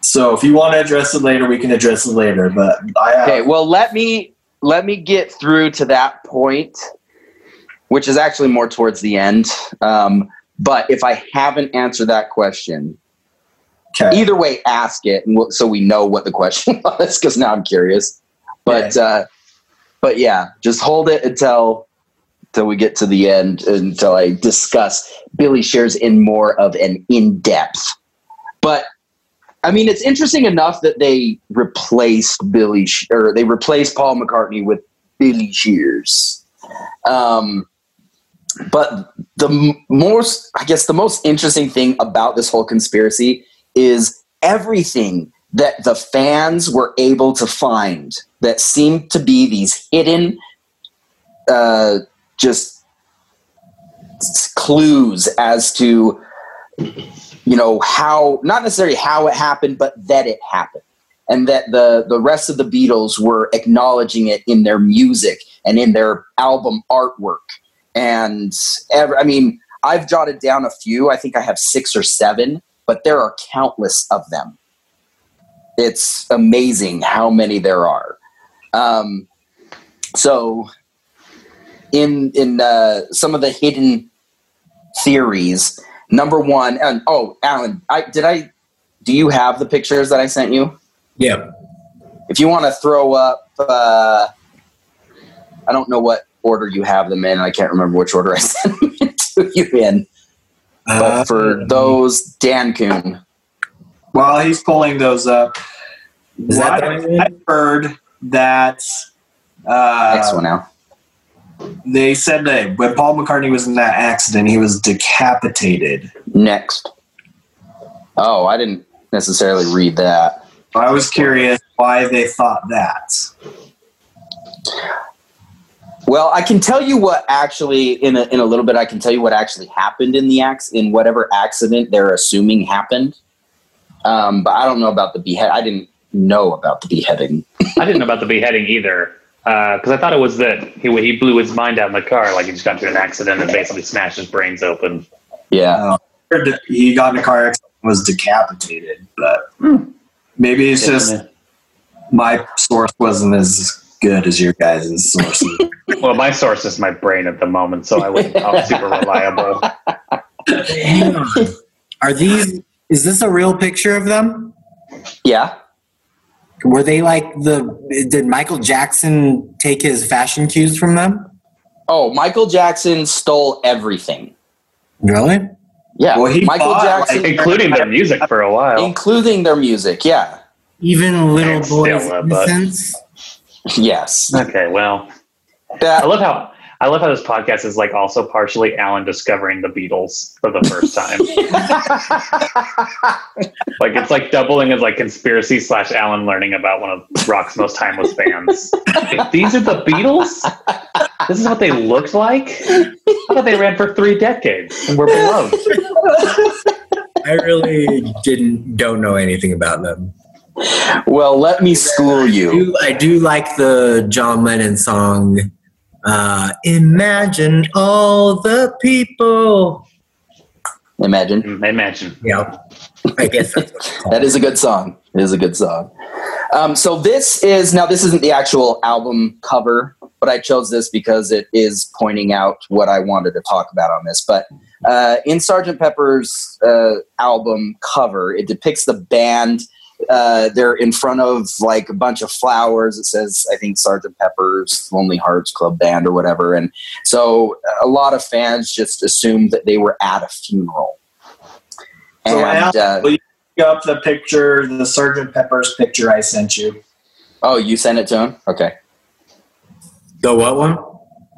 so if you want to address it later, we can address it later. But I have, Okay, well let me let me get through to that point, which is actually more towards the end. Um, but if I haven't answered that question, okay. either way, ask it, and we'll, so we know what the question was. Because now I'm curious. But uh, but yeah, just hold it until until we get to the end, until I discuss Billy Shears in more of an in depth. But I mean, it's interesting enough that they replaced Billy or they replaced Paul McCartney with Billy Shears. Um, but the m- most, I guess, the most interesting thing about this whole conspiracy is everything that the fans were able to find that seemed to be these hidden, uh, just clues as to you know how not necessarily how it happened but that it happened. And that the the rest of the beatles were acknowledging it in their music and in their album artwork. And i mean i've jotted down a few. I think i have six or seven but there are countless of them it's amazing how many there are. Um, so in in uh, some of the hidden theories number one and oh alan i did i do you have the pictures that i sent you? Yeah. if you want to throw up uh, i don't know what order you have them in i can't remember which order i sent them to you in. But for those dan coon While he's pulling those up, Is that what the one? I heard that next uh, one now they said that when Paul McCartney was in that accident, he was decapitated. next oh i didn't necessarily read that I was curious why they thought that. Well, I can tell you what actually in a, in a little bit. I can tell you what actually happened in the acc- in whatever accident they're assuming happened. Um, but I don't know about the behead. I didn't know about the beheading. I didn't know about the beheading either because I thought it was that he he blew his mind out in the car, like he just got into an accident and basically smashed his brains open. Yeah, I heard that He got in a car accident and was decapitated, but maybe it's just my source wasn't as good as your guys' sources. Well, my source is my brain at the moment, so I wouldn't call it super reliable. Hang. Are these? Is this a real picture of them? yeah. Were they like the? Did Michael Jackson take his fashion cues from them? Oh, Michael Jackson stole everything. Really? Yeah, Well, he Michael bought, Jackson, like, Including their music for a while. including their music. Yeah. Even little boys' innocence? Yes. Okay, well, I love how I love how this podcast is like also partially Alan discovering the Beatles for the first time. like it's like doubling as like conspiracy slash Alan learning about one of rock's most timeless bands. If these are the Beatles. This is what they looked like. I thought they ran for three decades and were beloved. I really didn't don't know anything about them. well, let me school I you. do, I do like the John Lennon song. Uh, Imagine all the people. Imagine. Mm, Imagine. Yeah, I guess that's what it's called. That is a good song. It is a good song. Um, so this is now this isn't the actual album cover, but I chose this because it is pointing out what I wanted to talk about on this. But uh, in Sergeant Pepper's uh, album cover, it depicts the band. Uh, they're in front of like a bunch of flowers. It says, I think, Sergeant Pepper's Lonely Hearts Club Band or whatever. And so a lot of fans just assumed that they were at a funeral. So, And, Al, uh, will you pick up the picture, the Sergeant Pepper's picture I sent you? Oh, you sent it to him? Okay. The what one?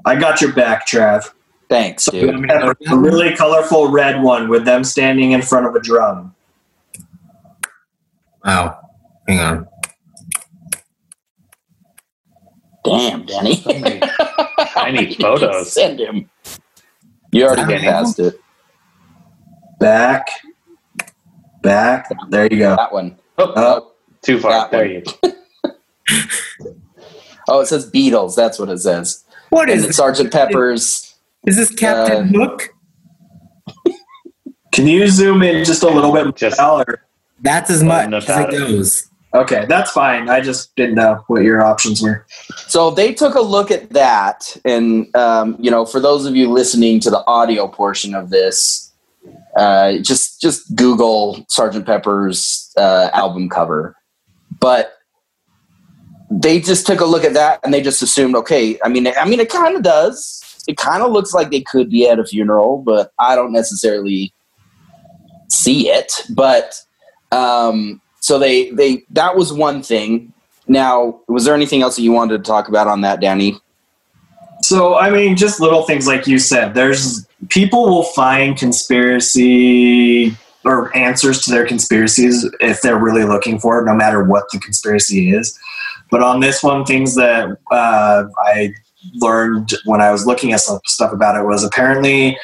I got your back, Trav. Thanks, So dude. a really colorful red one with them standing in front of a drum. Wow. Hang on. Damn, Danny. I need photos. Send him. You already Is that been past it. Back, back. There you go. That one. Oh, Oh, oh too far. that There one. you oh, it says Beatles. That's what it says. What and is? Sergeant Pepper's. Is this Captain uh, Hook? Can you zoom in just a little bit Just- more? Or, That's as much as about it it. goes. okay, that's fine. I just didn't know what your options were. So they took a look at that, and um, you know, for those of you listening to the audio portion of this, uh, just just Google Sergeant Pepper's uh, album cover. But they just took a look at that, and they just assumed, okay. I mean, I mean, it kind of does. It kind of looks like they could be at a funeral, but I don't necessarily see it. But um, so they they that was one thing. Now, was there anything else that you wanted to talk about on that, Danny? So, I mean, just little things like you said. There's people will find conspiracy or answers to their conspiracies if they're really looking for it, no matter what the conspiracy is. But on this one, things that uh, I learned when I was looking at some stuff about it was apparently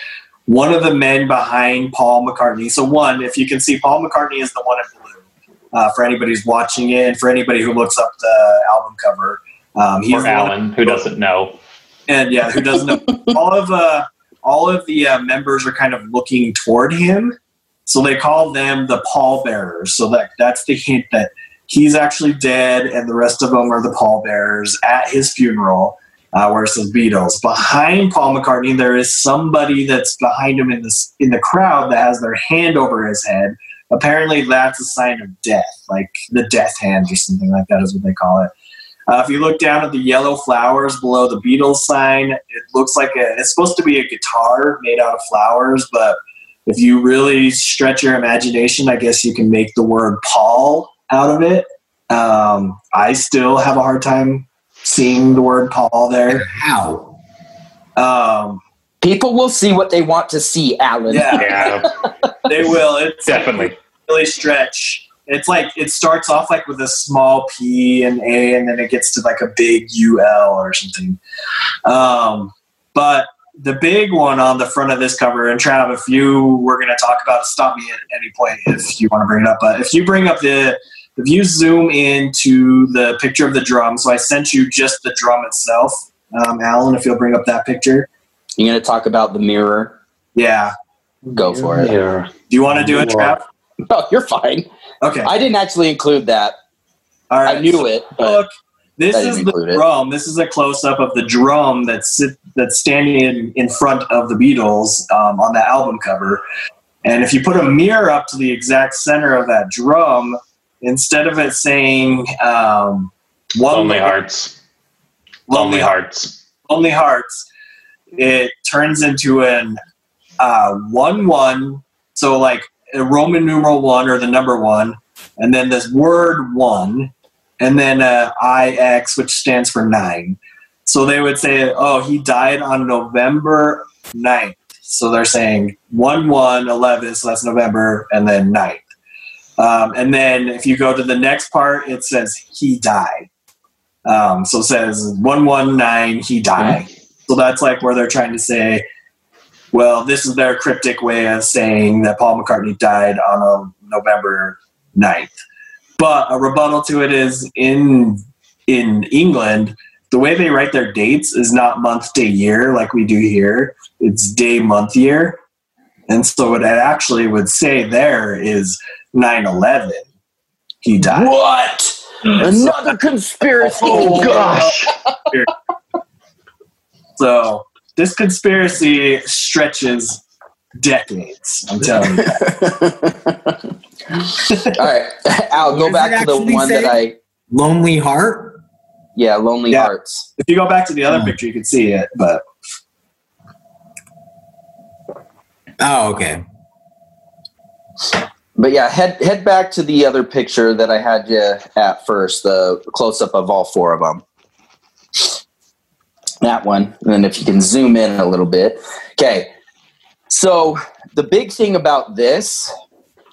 one of the men behind Paul McCartney. So, one, if you can see, Paul McCartney is the one in blue. Uh, for anybody who's watching it, for anybody who looks up the album cover, um, he's Or Alan, who doesn't know. and yeah, who doesn't know? all of uh, all of the uh, members are kind of looking toward him, so they call them the pallbearers. So that that's the hint that he's actually dead, and the rest of them are the pallbearers at his funeral. Where it says Beatles behind Paul McCartney, there is somebody that's behind him in this in the crowd that has their hand over his head. Apparently, that's a sign of death, like the death hand or something like that is what they call it. Uh, if you look down at the yellow flowers below the Beatles sign, it looks like a, it's supposed to be a guitar made out of flowers, but if you really stretch your imagination, I guess you can make the word Paul out of it. Um, I still have a hard time seeing the word Paul there. How? Um, People will see what they want to see, Alan. yeah, Yeah, they will. It's definitely. really stretch. It's like it starts off like with a small P and A, and then it gets to like a big UL or something. Um, but the big one on the front of this cover, and Trav, if you were going to talk about it, stop me at any point if you want to bring it up. But if you bring up the, if you zoom into the picture of the drum, so I sent you just the drum itself, um, Alan, if you'll bring up that picture. You're going to talk about the mirror. Yeah. Go for it. Yeah. Do you want to do it, Trav? No, you're fine. Okay. I didn't actually include that. All right. I knew it, but Look, this is the include it. drum. This is a close up of the drum that's sit, that's standing in, in front of the Beatles um, on the album cover. And if you put a mirror up to the exact center of that drum, instead of it saying um, one Lonely Hearts. Lonely Hearts. Lonely Hearts, it turns into an uh, one one. So like a Roman numeral one or the number one, and then this word one, and then uh, IX, which stands for nine. So they would say, oh, he died on November 9th. So they're saying 1 1 11, so that's November, and then 9th. Um, and then if you go to the next part, it says he died. Um, so it says 119, he died. So that's like where they're trying to say, well, this is their cryptic way of saying that Paul McCartney died on a November 9th. But a rebuttal to it is in in England, the way they write their dates is not month, day, year like we do here. It's day, month, year. And so what it actually would say there is 9 11. He died. what? Another conspiracy. Oh, gosh. So this conspiracy stretches decades. I'm telling you. All right, Al, What go back to the one say? that I, Lonely Heart? yeah, Lonely Yeah. Hearts. If you go back to the other Hmm. picture, you can see it. But Oh, okay. But yeah, head head back to the other picture that I had you at first, the close up of all four of them. That one, and then if you can zoom in a little bit. Okay, so the big thing about this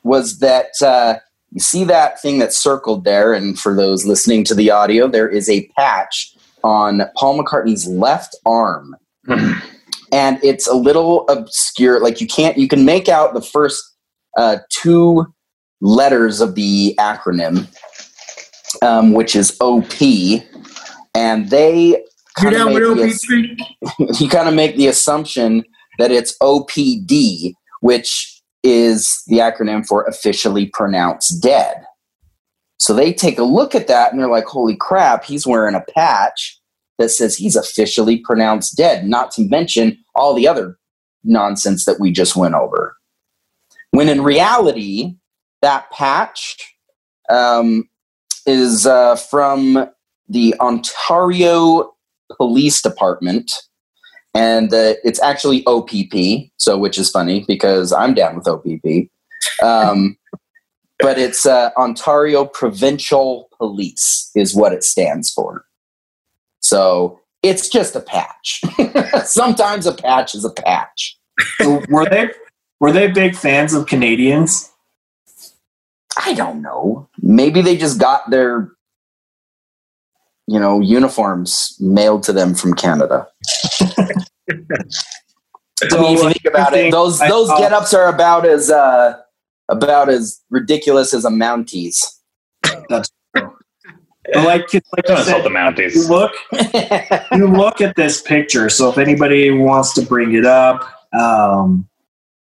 was that uh, you see that thing that's circled there, and for those listening to the audio, there is a patch on Paul McCartney's left arm and it's a little obscure. Like you can't, you can make out the first uh, two letters of the acronym, um, which is OP, and they kind of make, the, OP3? you kind of make the assumption that it's OPD, which is the acronym for officially pronounced dead. So they take a look at that and they're like, holy crap, he's wearing a patch that says he's officially pronounced dead, not to mention all the other nonsense that we just went over. When in reality, that patch um, is uh, from the Ontario Police Department, and uh, it's actually OPP. So, which is funny because I'm down with OPP. Um, but it's uh, Ontario Provincial Police is what it stands for. So it's just a patch. Sometimes a patch is a patch. So were they were they big fans of Canadians? I don't know. Maybe they just got their, you know, uniforms mailed to them from Canada. I mean, if you think about it, those those saw- get-ups are about as uh, about as ridiculous as a Mounties. But like, like you Don't said, the you look you look at this picture. So if anybody wants to bring it up, um,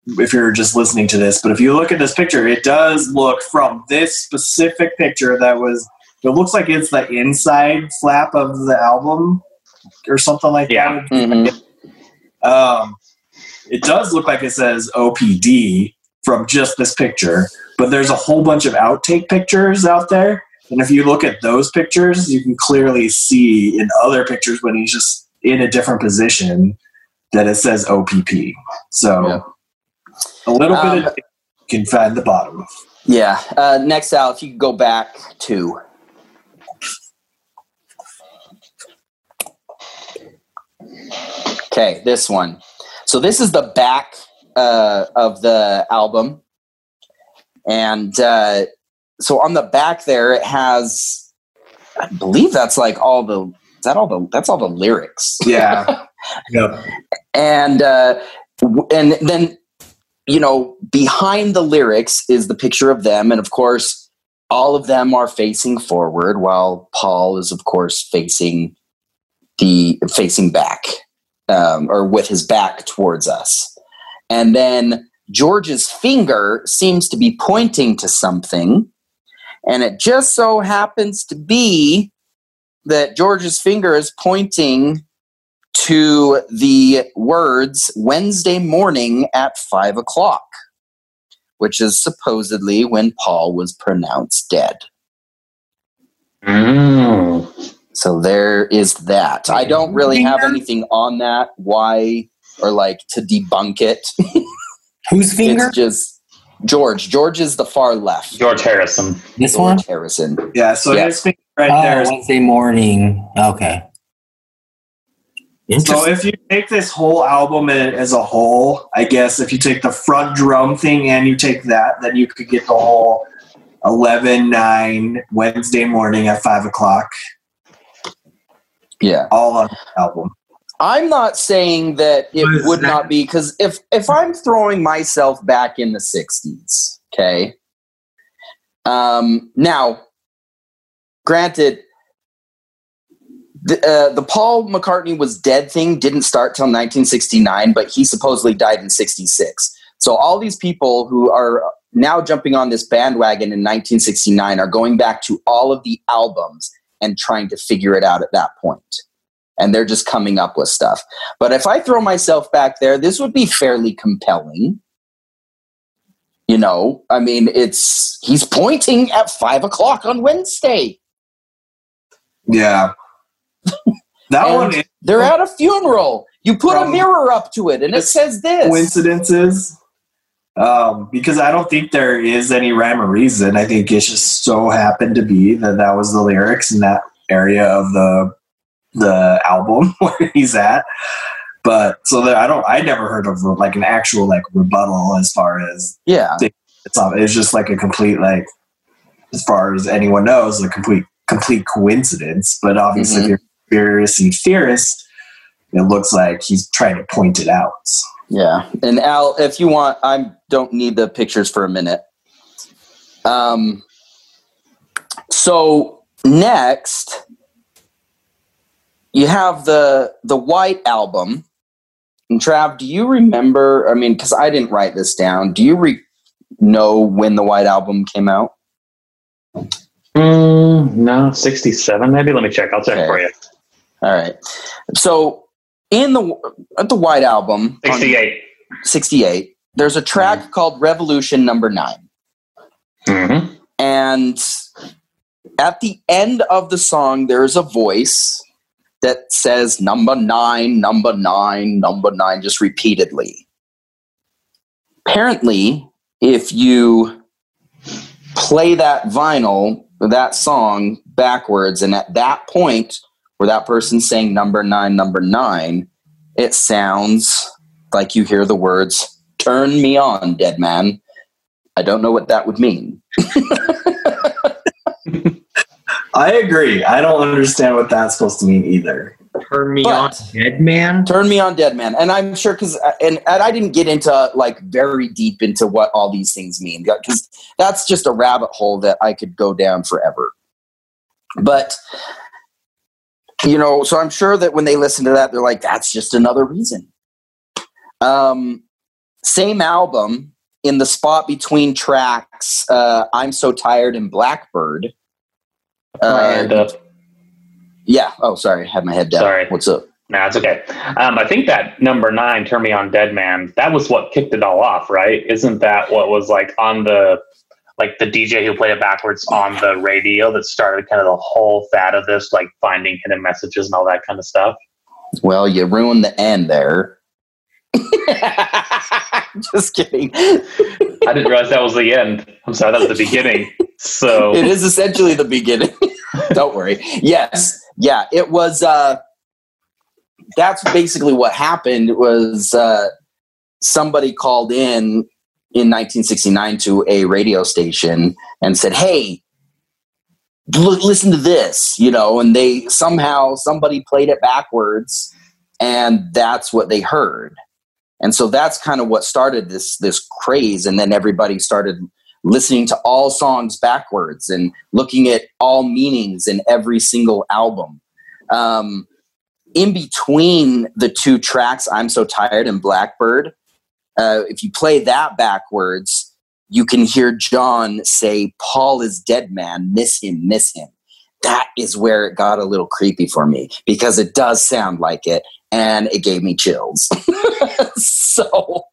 if you're just listening to this, but if you look at this picture, it does look from this specific picture that was. It looks like it's the inside flap of the album or something like Yeah. that. Mhm. Um, it does look like it says OPD from just this picture, but there's a whole bunch of outtake pictures out there. And if you look at those pictures, you can clearly see in other pictures when he's just in a different position that it says OPP. So Yeah. A little Um, bit of you can find the bottom of. Yeah. Uh, next, Al, if you could go back to. Okay, this one. So this is the back uh, of the album, and uh, so on the back there it has, I believe that's like all the. Is that all the? That's all the lyrics Yeah. Yep. and uh, and then you know behind the lyrics is the picture of them. And of course all of them are facing forward while paul is of course facing the facing back um, or with his back towards us. And then george's finger seems to be pointing to something. And it just so happens to be that george's finger is pointing to the words Wednesday morning at five o'clock, which is supposedly when Paul was pronounced dead. Mm. So there is that. I don't really have anything on that. Why or like to debunk it. Whose finger? It's just George. George is the far left. George Harrison. this one? George Harrison. Yeah. So Yeah. his finger right oh, there is Wednesday morning. Okay. So if you take this whole album as a whole, I guess if you take the front drum thing and you take that, then you could get the whole 11 9 Wednesday morning at 5 o'clock Yeah. all on the album. I'm not saying that it would that? not be because if if I'm throwing myself back in the '60s, okay. Um, now, granted, the uh, the Paul McCartney was dead thing didn't start till 1969, but he supposedly died in '66. So all these people who are now jumping on this bandwagon in 1969 are going back to all of the albums and trying to figure it out at that point and they're just coming up with stuff. But if I throw myself back there, this would be fairly compelling. You know, I mean, it's he's pointing at five o'clock on Wednesday. Yeah. that And one is They're at a funeral. You put a mirror up to it, and it says this. coincidences. Um, because I don't think there is any rhyme or reason. I think it just so happened to be that that was the lyrics in that area of the the album where he's at. But so that I don't, I never heard of like an actual like rebuttal as far as Yeah, it's. It's just like a complete like, as far as anyone knows, a complete complete coincidence. But obviously, if you're a conspiracy theorist, it looks like he's trying to point it out. yeah. And Al, if you want, I don't need the pictures for a minute. Um. So next you have the the White album. And Trav, do you remember? I mean, because I didn't write this down. Do you re- know when the White album came out? Mm, no, 67 maybe. Let me check. I'll check Okay. for you. All right. So in the at the White album, on 68. 68, there's a track called Revolution Number Nine. Mm-hmm. And at the end of the song, there's a voice that says number nine, number nine, number nine, just repeatedly. Apparently, if you play that vinyl, that song backwards, and at that point where that person's saying number nine, number nine, it sounds like you hear the words, turn me on, dead man. I don't know what that would mean. I agree. I don't understand what that's supposed to mean either. Turn me But- on, dead man. Turn me on, dead man. And I'm sure because uh, and, and I didn't get into like very deep into what all these things mean because that's just a rabbit hole that I could go down forever. But you know, so I'm sure that when they listen to that, they're like, "That's just another reason." Um, same album in the spot between tracks, uh, "I'm So Tired" and "Blackbird." Uh, up. yeah. Oh, sorry, I had my head down. Sorry. What's up? Nah, it's okay. Um, I think that number nine, Turn Me On Dead Man, that was what kicked it all off, right? Isn't that what was like on the, like the DJ who played it backwards on the radio that started kind of the whole fad of this, like finding hidden messages and all that kind of stuff? Well, you ruined the end there. Just kidding. I didn't realize that was the end. I'm sorry, that was the beginning. So, It is essentially the beginning. Don't worry. Yes. Yeah, it was uh that's basically what happened was uh somebody called in in 1969 to a radio station and said, "Hey, listen to this," you know, and they somehow somebody played it backwards and that's what they heard. And so that's kind of what started this this craze and then everybody started listening to all songs backwards and looking at all meanings in every single album. Um, in between the two tracks, I'm So Tired and Blackbird, uh, if you play that backwards, you can hear John say, Paul is dead, man. Miss him, miss him. That is where it got a little creepy for me because it does sound like it and it gave me chills. so,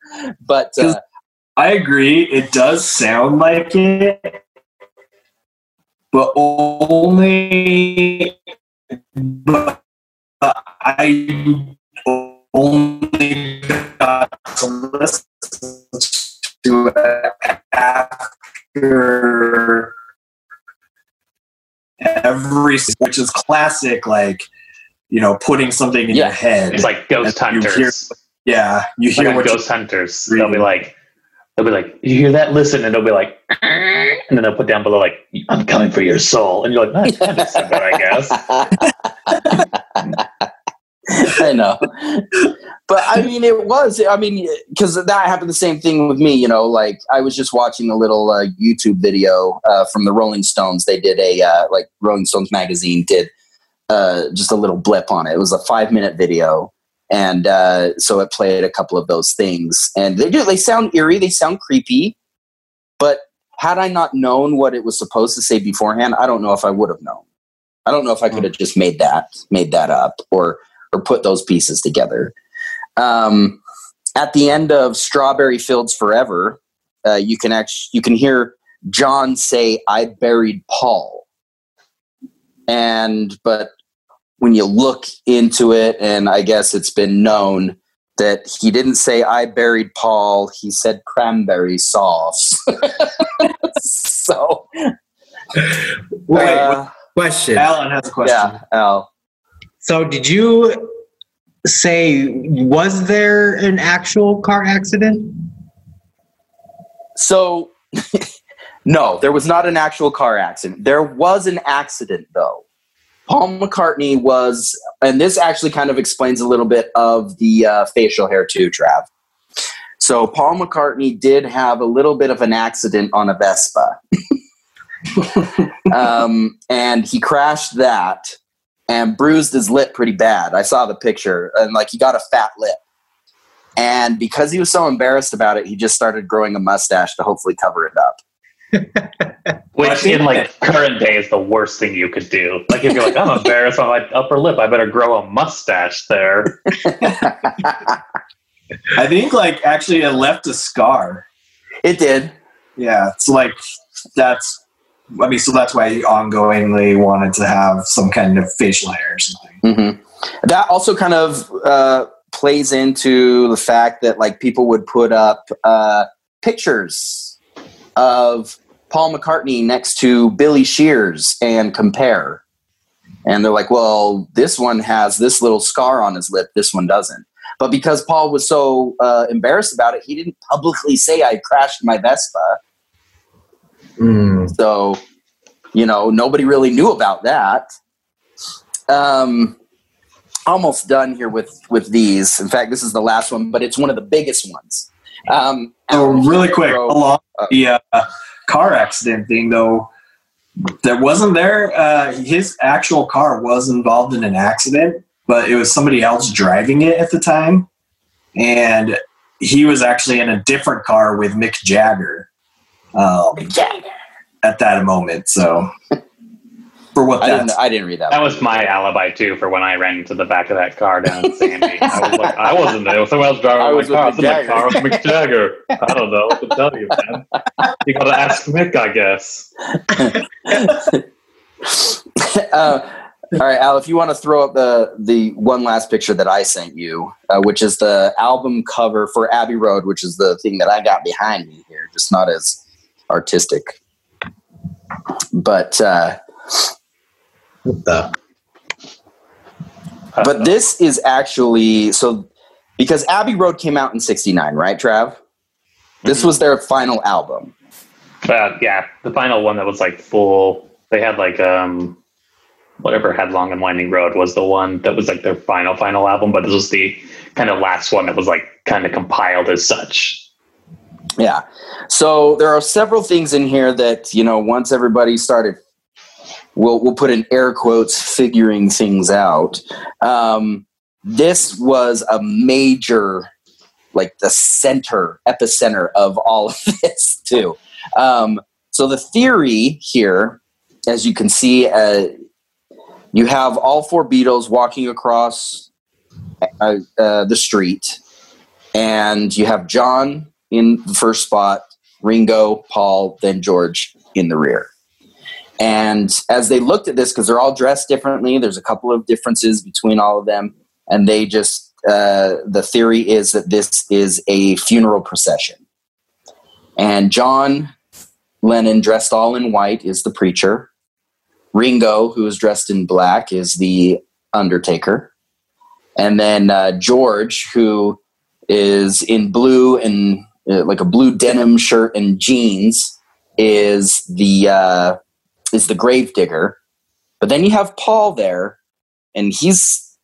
but uh, I agree. It does sound like it, but only. But I only got to listen to it after every, which is classic, like you know, putting something in Yeah. your head. it's like Ghost You hear- Hunters. yeah, you It's like hear what Ghost Hunters. They'll be like, they'll be like, you hear that? Listen, and they'll be like, and then they'll put down below like, I'm coming for your soul, and you're like, "Ah, that said I guess. I know. But I mean, it was, I mean, because that happened the same thing with me, you know, like I was just watching a little uh, YouTube video uh, from the Rolling Stones. They did a, uh, like, Rolling Stones magazine did uh, just a little blip on it. It was a five minute video. And uh, so it played a couple of those things. And they do, they sound eerie, they sound creepy. But had I not known what it was supposed to say beforehand, I don't know if I would have known. I don't know if I could have just made that made that up or or put those pieces together. Um, at the end of Strawberry Fields Forever, uh, you can actually you can hear John say, "I buried Paul," and but when you look into it, and I guess it's been known that he didn't say "I buried Paul." He said cranberry sauce. so, Wait, uh, Question. Alan has a question. yeah, Al. So, did you say was there an actual car accident? So, no, there was not an actual car accident. There was an accident, though. Paul McCartney was, and this actually kind of explains a little bit of the uh, facial hair too, Trav. So, Paul McCartney did have a little bit of an accident on a Vespa. um, and he crashed that. And bruised his lip pretty bad. I saw the picture, and like he got a fat lip. And because he was so embarrassed about it, he just started growing a mustache to hopefully cover it up. Which in like current day is the worst thing you could do. Like if you're like, I'm embarrassed on my upper lip, I better grow a mustache there. I think like actually it left a scar. It did. Yeah, it's like that's. I mean, so that's why he ongoingly wanted to have some kind of facial hair or something. hmm That also kind of uh, plays into the fact that like people would put up uh, pictures of Paul McCartney next to Billy Shears and compare, and they're like, "Well, this one has this little scar on his lip, this one doesn't." But because Paul was so uh, embarrassed about it, he didn't publicly say I crashed my Vespa. Mm. So, you know, nobody really knew about that. Um, almost done here with with these. In fact, this is the last one, but it's one of the biggest ones. Um, Oh, really quick, Bro, along uh, the uh, car accident thing, though, there wasn't there. Uh, his actual car was involved in an accident, but it was somebody else driving it at the time, and he was actually in a different car with Mick Jagger. Um, at that moment, so for what I didn't. I didn't read that. That one. was my alibi too for when I ran into the back of that car down in Sandy. I was like, I wasn't there. Someone else driving I was with car. I was in Mick the car with Mick Jagger. I don't know what to tell you, man. You gotta ask Mick, I guess. uh, all right, Al. If you want to throw up the the one last picture that I sent you, uh, which is the album cover for Abbey Road, which is the thing that I got behind me here, just not as artistic. But uh, What the? Uh, but this is actually so because Abbey Road came out in '69, right, Trav? This was their final album. Uh, yeah, the final one that was like full. They had like um, whatever had Long and Winding Road was the one that was like their final final album, but this was the kind of last one that was like kind of compiled as such. Yeah. So there are several things in here that, you know, once everybody started, we'll, we'll put in air quotes, figuring things out. Um, this was a major, like the center, epicenter of all of this, too. Um, so the theory here, as you can see, uh, you have all four Beatles walking across uh, uh, the street, and you have John in the first spot, Ringo, Paul, then George in the rear. And as they looked at this, because they're all dressed differently, there's a couple of differences between all of them, and they just, uh, the theory is that this is a funeral procession. And John Lennon, dressed all in white, is the preacher. Ringo, who is dressed in black, is the undertaker. And then uh, George, who is in blue and uh, like a blue denim shirt and jeans, is the uh, is the grave digger. But then you have Paul there, and he's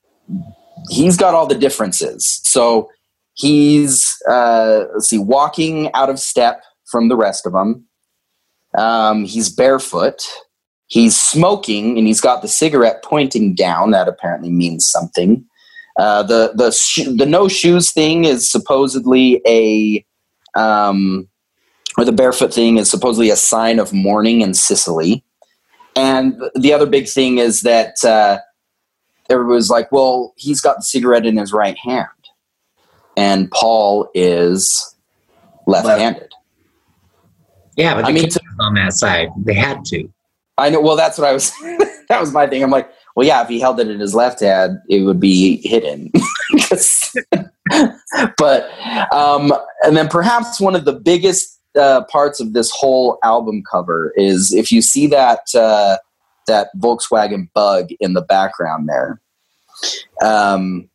he's got all the differences. So he's uh, let's see, walking out of step from the rest of them. Um, he's barefoot. He's smoking, and he's got the cigarette pointing down. That apparently means something. Uh, the the sh- the no shoes thing is supposedly a um, or the barefoot thing is supposedly a sign of mourning in Sicily. And the other big thing is that uh, was like, well, he's got the cigarette in his right hand, and Paul is left-handed. Yeah, but I mean, mean, on that side. They had to. I know. Well, that's what I was. that was my thing. I'm like, well, yeah, if he held it in his left hand, it would be hidden. but um, and then perhaps one of the biggest uh, parts of this whole album cover is if you see that uh, that Volkswagen Bug in the background there. Um,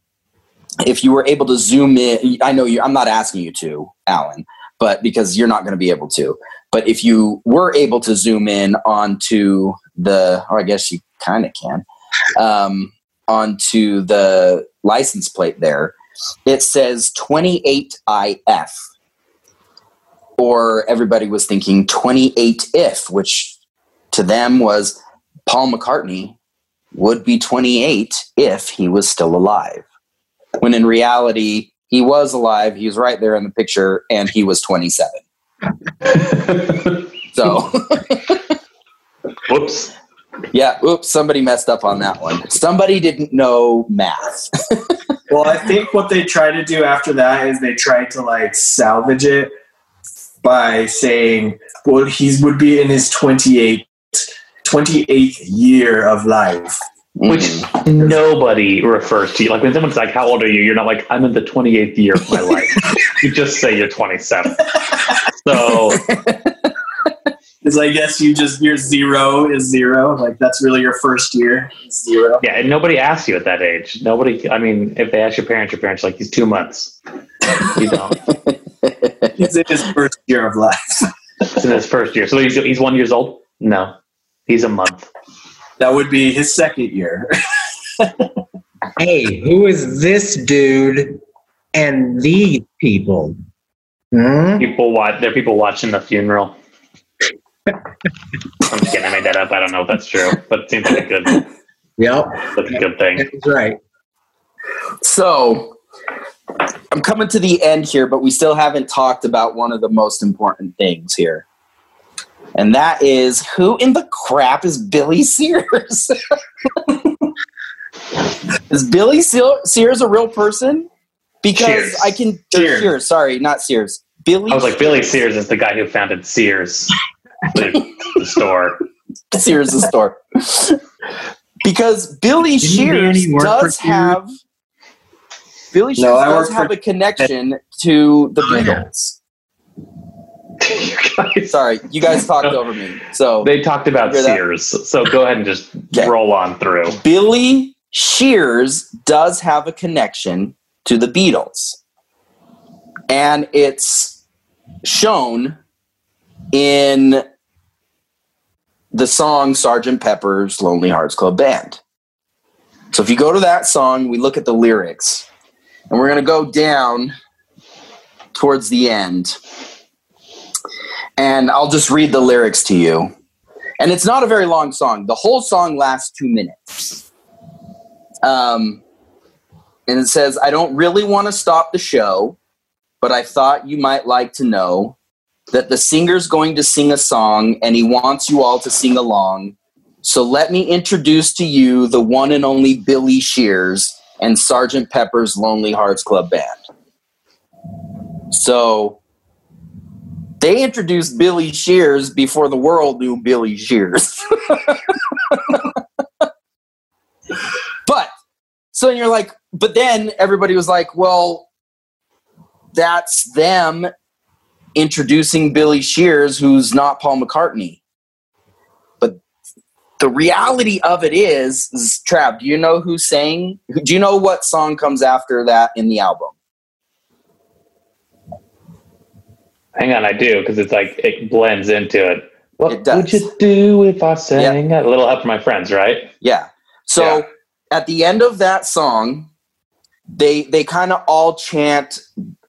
if you were able to zoom in, I know you. I'm not asking you to, Alan, but because you're not going to be able to. But if you were able to zoom in onto the, or I guess you kind of can, um, onto the license plate there, it says 28IF. Or everybody was thinking 28 if, which to them was Paul McCartney would be 28 if he was still alive. When in reality, he was alive. He was right there in the picture, and he was 27. So, Whoops. Yeah, oops, somebody messed up on that one. Somebody didn't know math. Well, I think what they tried to do after that is they tried to like salvage it by saying, well, he would be in his 28th, 28th year of life. Which Mhm. nobody refers to. Like when someone's like, How old are you? You're not like, I'm in the 28th year of my life. you just say you're 27. So, It's I guess you just, your zero is zero. Like, that's really your first year, zero. yeah, and nobody asks you at that age. Nobody, I mean, if they ask your parents, your parents are like, He's two months. You don't. He's in his first year of life. It's in his first year. So he's, he's one years old? No. He's a month. That would be his second year. Hey, who is this dude and these people? Hmm? People watch, there are people watching the funeral. I'm just kidding. I made that up. I don't know if that's true, but it seems like a good, Yep, that's a good thing. that's right. So, I'm coming to the end here, but we still haven't talked about one of the most important things here. And that is who in the crap is Billy Sears? is Billy Sears a real person? Because Cheers. I can. or Cheers. Sears, sorry, not Sears. Billy I was like, Billy Sears is the guy who founded Sears, the, the store. Sears the store. because Billy Didn't Shears Danny work for does have Billy Shears No, does have a connection to the Oh. Beatles. You Sorry, you guys talked over me. So they talked about Hear that? Sears, so go ahead and just Okay. roll on through. Billy Shears does have a connection to the Beatles. And it's shown in the song Sergeant Pepper's Lonely Hearts Club Band. So if you go to that song, we look at the lyrics, and we're going to go down towards the end. And I'll just read the lyrics to you. And it's not a very long song. The whole song lasts two minutes. Um, and it says, I don't really want to stop the show, but I thought you might like to know that the singer's going to sing a song and he wants you all to sing along. So let me introduce to you the one and only Billy Shears and Sgt. Pepper's Lonely Hearts Club Band. So they introduced Billy Shears before the world knew Billy Shears. but so you're like, but then everybody was like, well, that's them introducing Billy Shears, who's not Paul McCartney. But the reality of it is, is Trav, do you know who sang? Do you know what song comes after that in the album? Hang on, I do because it's like it blends into it. What It would you do if I sang? A little help for my friends, right? Yeah. So Yeah. at the end of that song, they they kind of all chant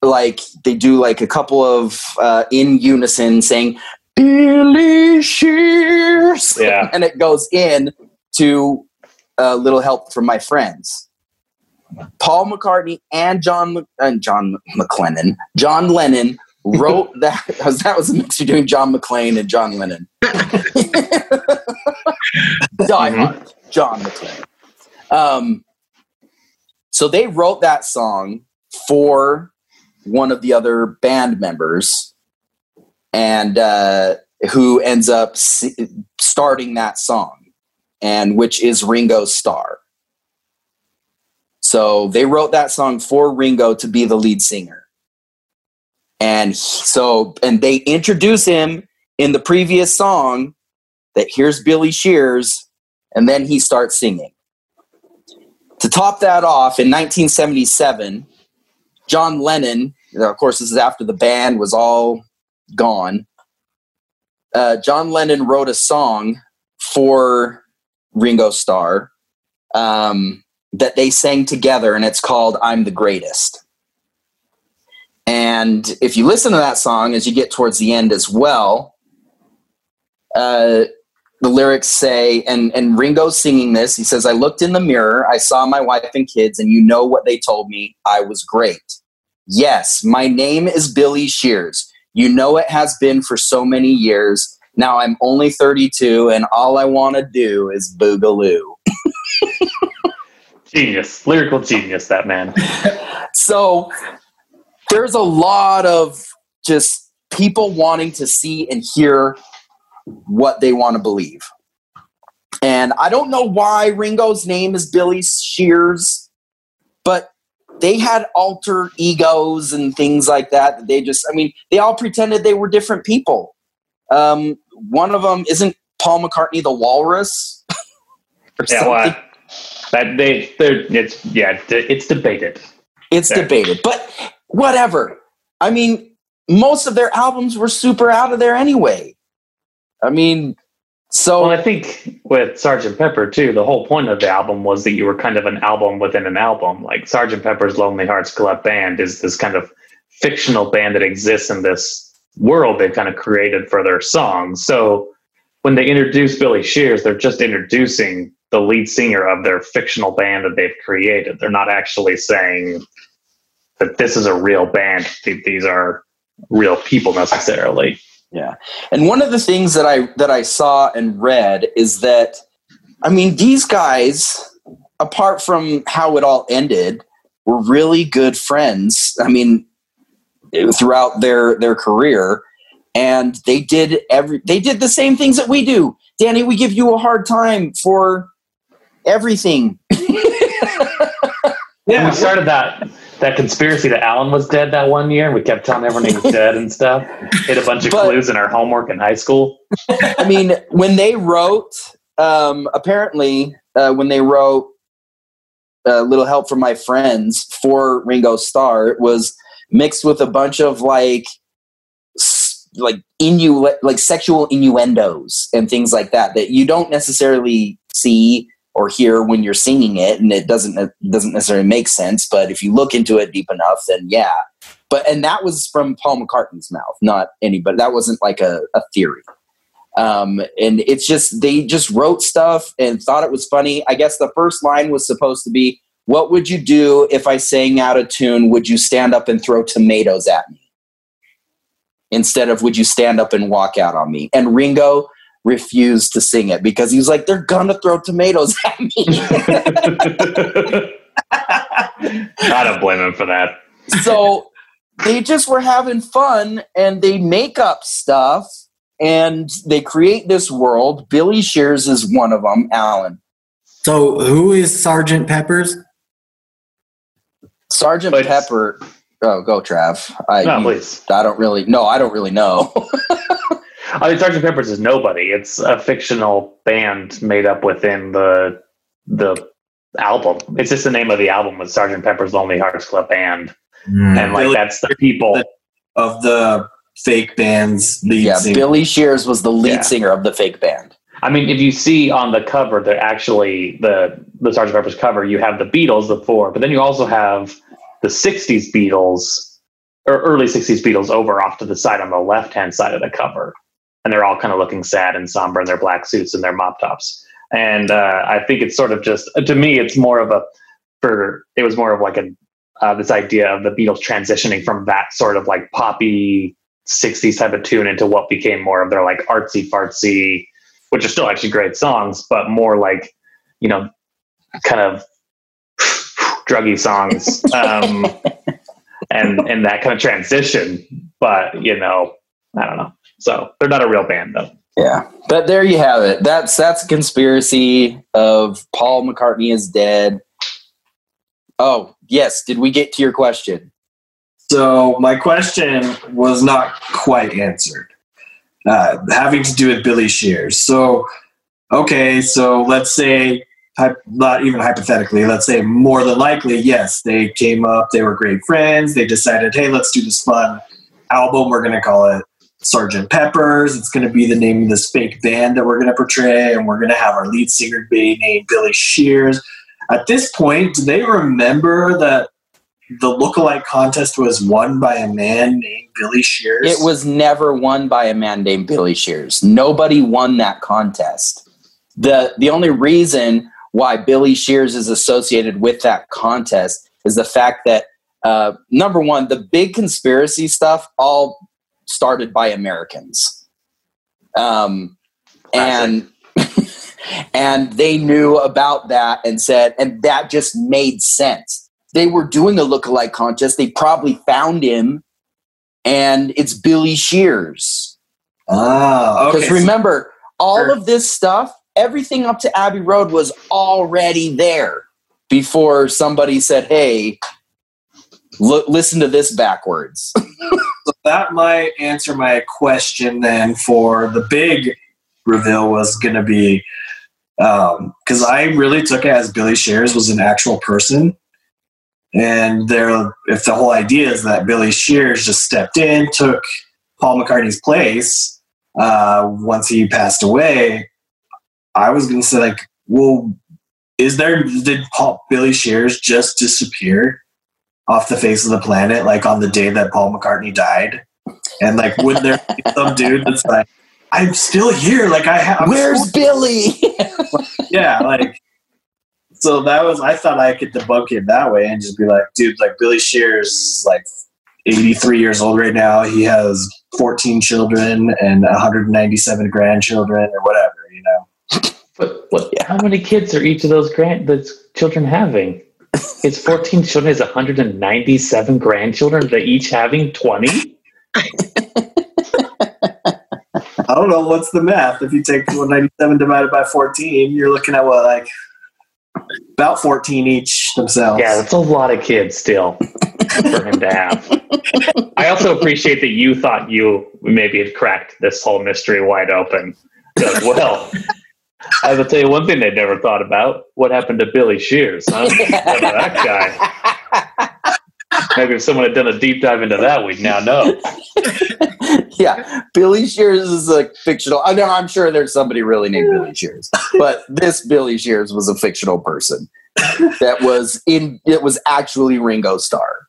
like they do like a couple of uh, in unison saying Billy Shears. Yeah. and it goes in to a little help from my friends. Paul McCartney and John and John McLennan, John Lennon wrote that. That was a mix between John McClane and John Lennon. Die Hard, John McClane. Um, so they wrote that song for one of the other band members, and uh, who ends up starting that song, and which is Ringo Starr. So they wrote that song for Ringo to be the lead singer. And so, and they introduce him in the previous song that here's Billy Shears, and then he starts singing. To top that off, in 1977, John Lennon, of course, this is after the band was all gone. Uh, John Lennon wrote a song for Ringo Starr um, that they sang together, and it's called I'm the Greatest. And if you listen to that song as you get towards the end as well, uh, the lyrics say, and and Ringo's singing this. He says, "I looked in the mirror, I saw my wife and kids, and you know what they told me? I was great. Yes, my name is Billy Shears. You know it has been for so many years. Now I'm only 32, and all I want to do is boogaloo." Genius, lyrical genius, that man. so there's a lot of just people wanting to see and hear what they want to believe. And I don't know why Ringo's name is Billy Shears, but they had alter egos and things like that. They just, I mean, they all pretended they were different people. Um, one of them isn't Paul McCartney the Walrus. or yeah, well, that they, it's yeah, it's debated. It's there. debated, but whatever. I mean, most of their albums were super out of there anyway. I mean, so well, I think with Sergeant Pepper too, the whole point of the album was that you were kind of an album within an album. Like Sergeant Pepper's Lonely Hearts Club Band is this kind of fictional band that exists in this world they've kind of created for their songs. So when they introduce Billy Shears, they're just introducing the lead singer of their fictional band that they've created. They're not actually saying that this is a real band. These are real people necessarily. Yeah. And one of the things that I that I saw and read is that I mean these guys apart from how it all ended were really good friends. I mean throughout their their career and they did every they did the same things that we do. Danny, we give you a hard time for everything. yeah, we started that that conspiracy that Alan was dead that one year, and we kept telling everyone he was dead and stuff. Hit a bunch of but, clues in our homework in high school. I mean, when they wrote, um, apparently, uh, when they wrote a uh, little help from my friends for Ringo Starr, it was mixed with a bunch of like like innu like sexual innuendos and things like that that you don't necessarily see or hear when you're singing it and it doesn't it doesn't necessarily make sense but if you look into it deep enough then yeah. But and that was from paul mccartney's mouth not anybody that wasn't like a, a theory. Um, and it's just they just wrote stuff and thought it was funny. I guess the first line was supposed to be what would you do if i sang out of tune? Would you stand up and throw tomatoes at me? Instead of would you stand up and walk out on me? And ringo refused to sing it because he was like, they're gonna throw tomatoes at me. I don't blame him for that. so they just were having fun and they make up stuff and they create this world. Billy Shears is one of them, Alan. So who is Sergeant Peppers? Sergeant please. Pepper. Oh, go Trav. I, no, please. I don't really. No, I don't really know. I mean, Sergeant Pepper's is nobody. It's a fictional band made up within the the album. It's just the name of the album was Sergeant Pepper's Lonely Hearts Club Band, mm. and like Billy, that's the people of the fake band's lead. Yeah, singer. Billy Shears was the lead yeah. singer of the fake band. I mean, if you see on the cover, they're actually the the Sergeant Pepper's cover. You have the Beatles, the four, but then you also have the '60s Beatles or early '60s Beatles over off to the side on the left hand side of the cover and they're all kind of looking sad and somber in their black suits and their mop tops. And uh, I think it's sort of just to me, it's more of a for it was more of like a uh, this idea of the Beatles transitioning from that sort of like poppy 60s type of tune into what became more of their like artsy fartsy, which are still actually great songs, but more like you know kind of druggy songs um, and and that kind of transition. But you know, I don't know. So they're not a real band though. Yeah, but there you have it. That's that's a conspiracy of Paul McCartney is dead. Oh yes, did we get to your question? So my question was not quite answered, uh, having to do with Billy Shears. So okay, so let's say not even hypothetically, let's say more than likely, yes, they came up, they were great friends, they decided, hey, let's do this fun album. We're going to call it Sergeant Peppers. It's going to be the name of this fake band that we're going to portray, and we're going to have our lead singer be named Billy Shears. At this point, do they remember that the lookalike contest was won by a man named Billy Shears? It was never won by a man named Billy Shears. Nobody won that contest. The the only reason why Billy Shears is associated with that contest is the fact that uh, number one, the big conspiracy stuff all started by Americans, um, and and they knew about that and said, and that just made sense. They were doing a lookalike contest. They probably found him, and it's Billy Shears. Ah, Because okay. remember, all of this stuff, everything up to Abbey Road was already there before somebody said, "Hey, look, listen to this backwards." That might answer my question then for the big reveal was going to be because I really took it as Billy Shears was an actual person. And there, if the whole idea is that Billy Shears just stepped in, took Paul McCartney's place uh, once he passed away, I was going to say like, well, is there did Paul Billy Shears just disappear off the face of the planet like on the day that Paul McCartney died? And like, would there be some dude that's like, I'm still here, like I have, Where's Billy? yeah, like. So that was I thought I could debunk it that way and just be like, dude, like Billy Shears is like 83 years old right now. He has 14 children and 197 grandchildren or whatever, you know. But what, how many kids are each of those grand those children having? It's 14 children is 197 grandchildren. They each having 20. I don't know what's the math. If you take 197 divided by 14, you're looking at what like about 14 each themselves. Yeah, that's a lot of kids still for him to have. I also appreciate that you thought you maybe had cracked this whole mystery wide open. Because, well, I will tell you one thing they never thought about. What happened to Billy Shears? Huh? That guy? Maybe if someone had done a deep dive into that, we'd now know. yeah, Billy Shears is a fictional. I know. I'm sure there's somebody really named Billy Shears, but this Billy Shears was a fictional person that was in. It was actually Ringo Starr,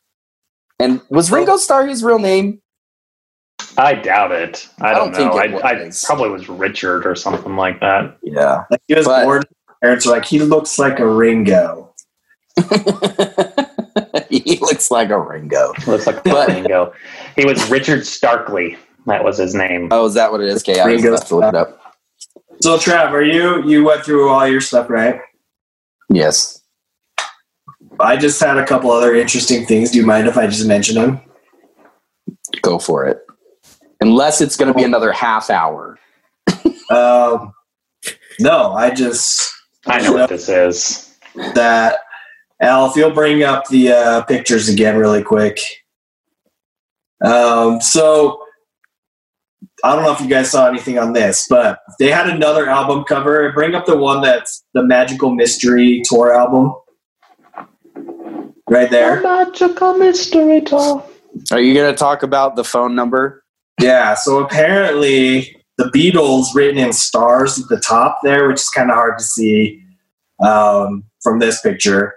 and was Ringo Starr his real name? I doubt it. I I don't, don't think know. it I, I probably was Richard or something like that. Yeah. Like he was But- born. Parents were like, he looks like a Ringo. he looks like a Ringo. Looks like a But- flamingo. He was Richard Starkley. That was his name. Oh, is that what it is? Okay, I was Ringo about to look it up. So Trav, are you you went through all your stuff, right? Yes. I just had a couple other interesting things. Do you mind if I just mention them? Go for it. Unless it's going to be another half hour. Um, no, I just I know what this is. that Al, if you'll bring up the uh, pictures again really quick. Um, so I don't know if you guys saw anything on this, but they had another album cover. Bring up the one that's the Magical Mystery Tour album. Right there. magical mystery tour. Are you going to talk about the phone number? Yeah, so apparently the Beatles written in stars at the top there, which is kind of hard to see um, from this picture.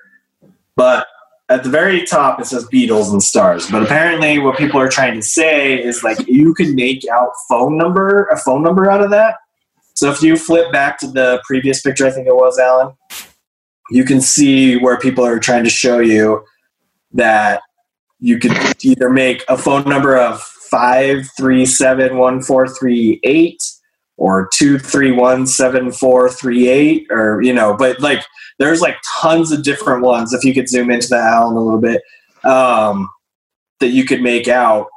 But at the very top, it says Beatles and stars. But apparently, what people are trying to say is like you can make out phone number, a phone number out of that. So if you flip back to the previous picture, I think it was Alan, you can see where people are trying to show you that you could either make a phone number of five three seven one four three eight or two three one seven four three eight or you know but like there's like tons of different ones if you could zoom into that Alan a little bit um, that you could make out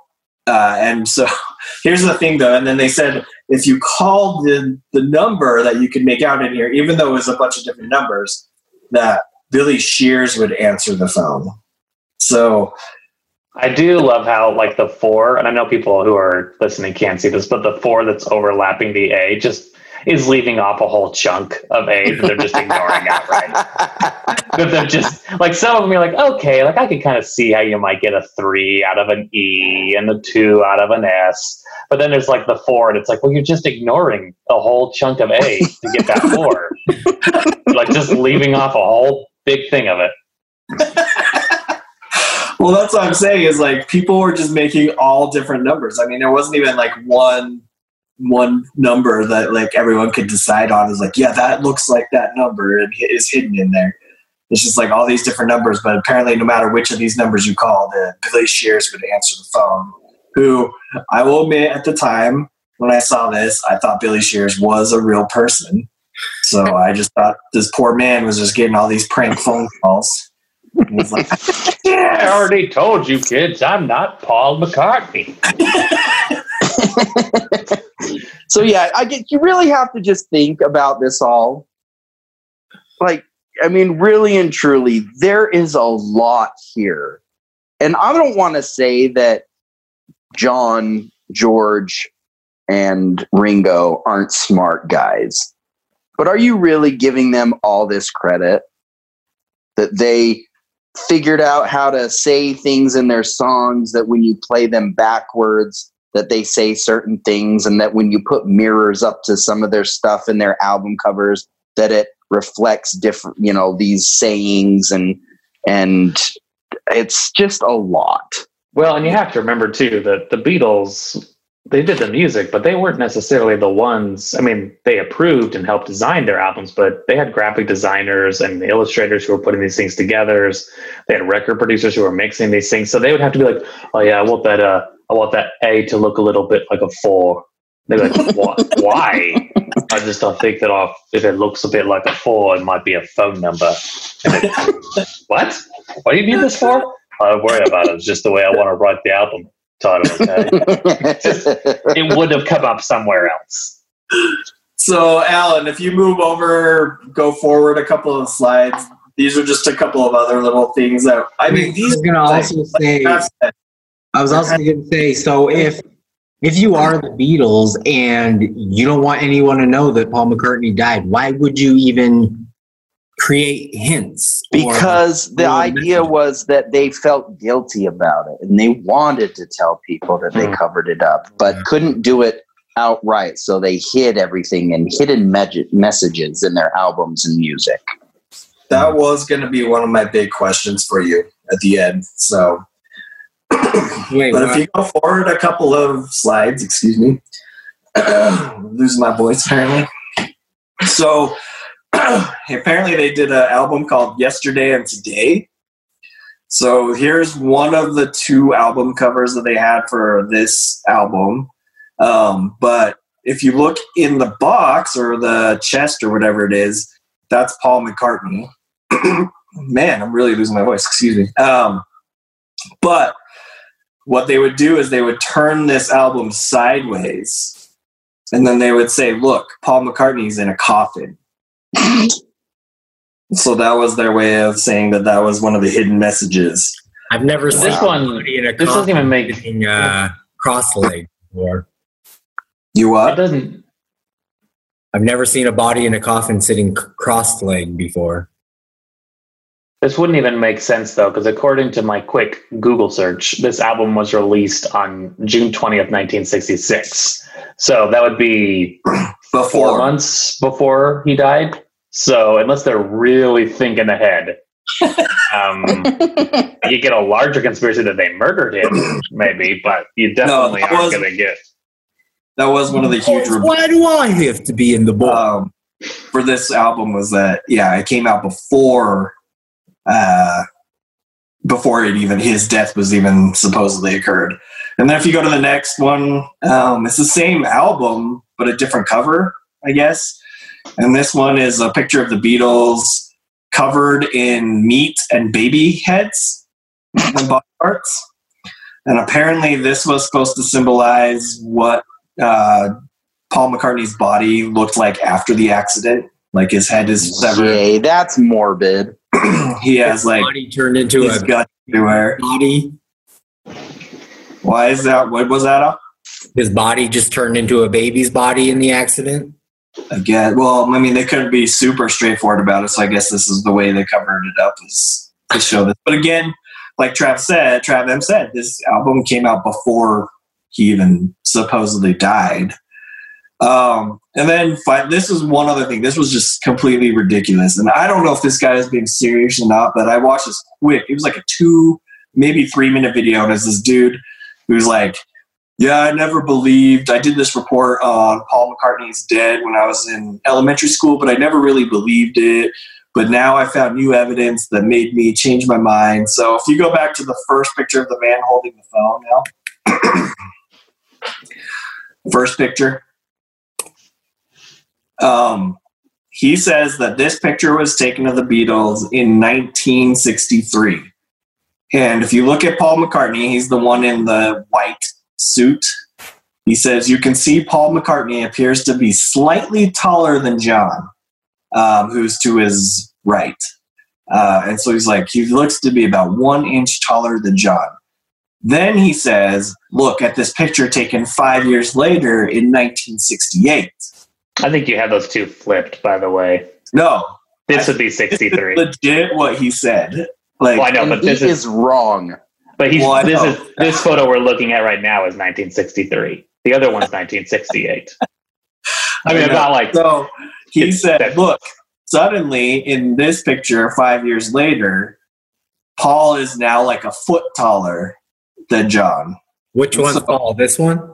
uh, and so here's the thing though and then they said if you called the the number that you could make out in here even though it was a bunch of different numbers that Billy Shears would answer the phone. So I do love how like the four, and I know people who are listening can't see this, but the four that's overlapping the A just is leaving off a whole chunk of A that they're just ignoring outright. That they're just like some of them you're like, okay, like I can kind of see how you might get a three out of an E and a two out of an S. But then there's like the four, and it's like, well, you're just ignoring a whole chunk of A to get that four. like just leaving off a whole big thing of it. Well, that's what I'm saying is like people were just making all different numbers. I mean, there wasn't even like one one number that like everyone could decide on. Is like, yeah, that looks like that number and is hidden in there. It's just like all these different numbers, but apparently, no matter which of these numbers you called, uh, Billy Shears would answer the phone. Who I will admit, at the time when I saw this, I thought Billy Shears was a real person. So I just thought this poor man was just getting all these prank phone calls. Like, I already told you kids, I'm not Paul McCartney. so yeah, I get you really have to just think about this all. Like, I mean, really and truly, there is a lot here. And I don't want to say that John, George, and Ringo aren't smart guys. But are you really giving them all this credit? That they figured out how to say things in their songs that when you play them backwards, that they say certain things, and that when you put mirrors up to some of their stuff in their album covers, that it reflects different, you know, these sayings and and it's just a lot. Well, and you have to remember too that the Beatles they did the music, but they weren't necessarily the ones. I mean, they approved and helped design their albums, but they had graphic designers and illustrators who were putting these things together. They had record producers who were mixing these things, so they would have to be like, "Oh yeah, I want that. Uh, I want that A to look a little bit like a four. They're like, "What? Why?" I just don't think that off. If it looks a bit like a four, it might be a phone number. It, what? What do you need this for? I don't worry about it. It's just the way I want to write the album title. Okay, uh, it would have come up somewhere else. So, Alan, if you move over, go forward a couple of slides. These are just a couple of other little things that I mean. These was gonna also say. I've I was also going to say, so if if you are the Beatles and you don't want anyone to know that Paul McCartney died, why would you even create hints? or- because the or idea messages? was that they felt guilty about it and they wanted to tell people that they Hmm. covered it up but Yeah. couldn't do it outright so they hid everything in hidden me- messages in their albums and music that was going to be one of my big questions for you at the end. So, Wait, but if you go forward a couple of slides, excuse me, losing my voice apparently. So, apparently they did an album called Yesterday and Today. So here's one of the two album covers that they had for this album. Um, but if you look in the box or the chest or whatever it is, that's Paul McCartney. Man, I'm really losing my voice. Excuse me. Um, but what they would do is they would turn this album sideways and then they would say, Look, Paul McCartney's in a coffin. So that was their way of saying that that was one of the hidden messages. I've never This seen one- somebody in a This doesn't even make coffin, uh, cross-legged before. You it what? doesn't. I've never seen a body in a coffin sitting cross-legged before. This wouldn't even make sense though, because according to my quick Google search, this album was released on June twentieth, nineteen sixty-six. So that would be four months before he died. So unless they're really thinking ahead, um, you get a larger conspiracy that they murdered him, maybe, but you definitely that aren't going to get. That was one of the huge re- Why do I have to be in the book? um, for this album was that yeah, it came out before uh, before it even his death was even supposedly occurred. And then if you go to the next one, um, it's the same album but a different cover, I guess. And this one is a picture of the Beatles covered in meat and baby heads and body parts. And apparently, this was supposed to symbolize what uh, Paul McCartney's body looked like after the accident. Like his head is severed. Yay, that's morbid. he has like body turned into his a gut everywhere. body. Why is that? What was that up? His body just turned into a baby's body in the accident. Again, well, I mean, they couldn't be super straightforward about it, so I guess this is the way they covered it up is to show this. But again, like Trav said, Trav M said, this album came out before he even supposedly died. Um, and then this is one other thing. This was just completely ridiculous, and I don't know if this guy is being serious or not. But I watched this quick. It was like a two maybe three minute video, and it's this dude who's like, "Yeah, I never believed. I did this report on Paul McCartney's dead when I was in elementary school, but I never really believed it." But now I found new evidence that made me change my mind. So if you go back to the first picture of the man holding the phone now, first picture, um, he says that this picture was taken of the Beatles in 1963. And if you look at Paul McCartney, he's the one in the white suit. He says you can see Paul McCartney appears to be slightly taller than John, um, who's to his right. Uh, and so he's like, he looks to be about one inch taller than John. Then he says, look at this picture taken five years later in 1968. I think you have those two flipped, by the way. No, This would be 63. legit what he said. Like, Well, I know, but this is is, wrong. But he's Well, this is oh. this photo we're looking at right now is 1963. The other one's 1968. I mean, I know. about like So he said, that- look, suddenly in this picture, five years later, Paul is now like a foot taller than John. Which one's So- Paul? This one?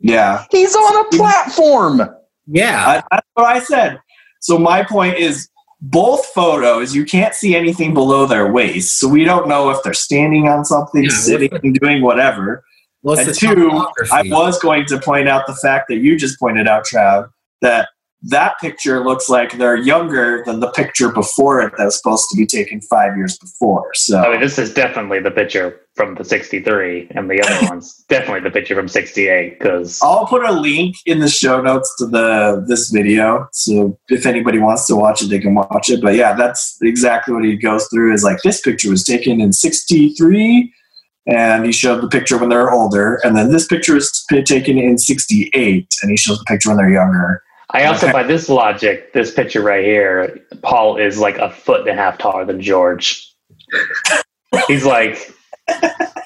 Yeah. He's on a platform. Yeah. I, that's what I said. So my point is both photos, you can't see anything below their waist. So we don't know if they're standing on something, Yeah, sitting, doing whatever. What's and two. I was going to point out the fact that you just pointed out, Trav, that that picture looks like they're younger than the picture before it that was supposed to be taken five years before. So I mean, this is definitely the picture from the 63, and the other one's definitely the picture from 68 because I'll put a link in the show notes to the this video. So if anybody wants to watch it, they can watch it. But yeah, that's exactly what he goes through. Is like this picture was taken in '63, and he showed the picture when they're older, and then this picture was taken in '68, and he shows the picture when they're younger. I also, Okay. by this logic, this picture right here, Paul is like a foot and a half taller than George. he's like,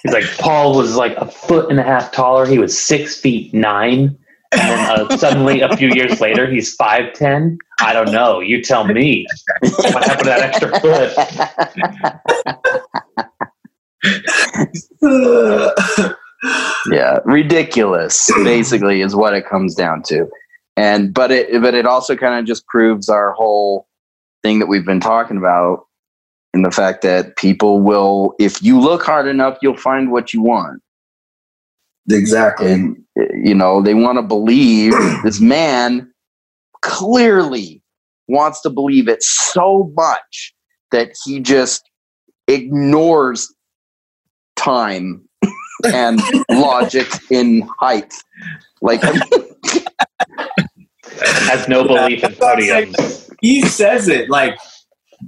he's like, Paul was like a foot and a half taller. He was six feet nine. And then uh, suddenly, a few years later, he's five ten. I don't know. You tell me. What happened to that extra foot? yeah, ridiculous. Basically, is what it comes down to. And but it but it also kind of just proves our whole thing that we've been talking about, in the fact that people will, if you look hard enough, you'll find what you want. exactly. and you know they want to believe this man clearly wants to believe it so much that he just ignores time and logic in height like Has no belief in podiums. he says it like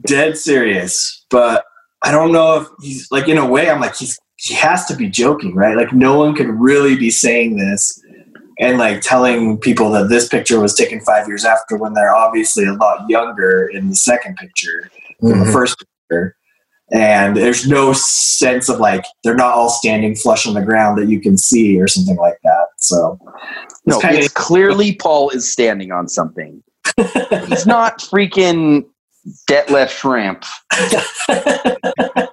dead serious, but I don't know if he's like in a way. I'm like he's he has to be joking, right? Like no one could really be saying this and like telling people that this picture was taken five years after when they're obviously a lot younger in the second picture than the Mhm. first picture. And there's no sense of like they're not all standing flush on the ground that you can see or something like that. So no it's it's clearly paul is standing on something he's not freaking Detlef Schrempf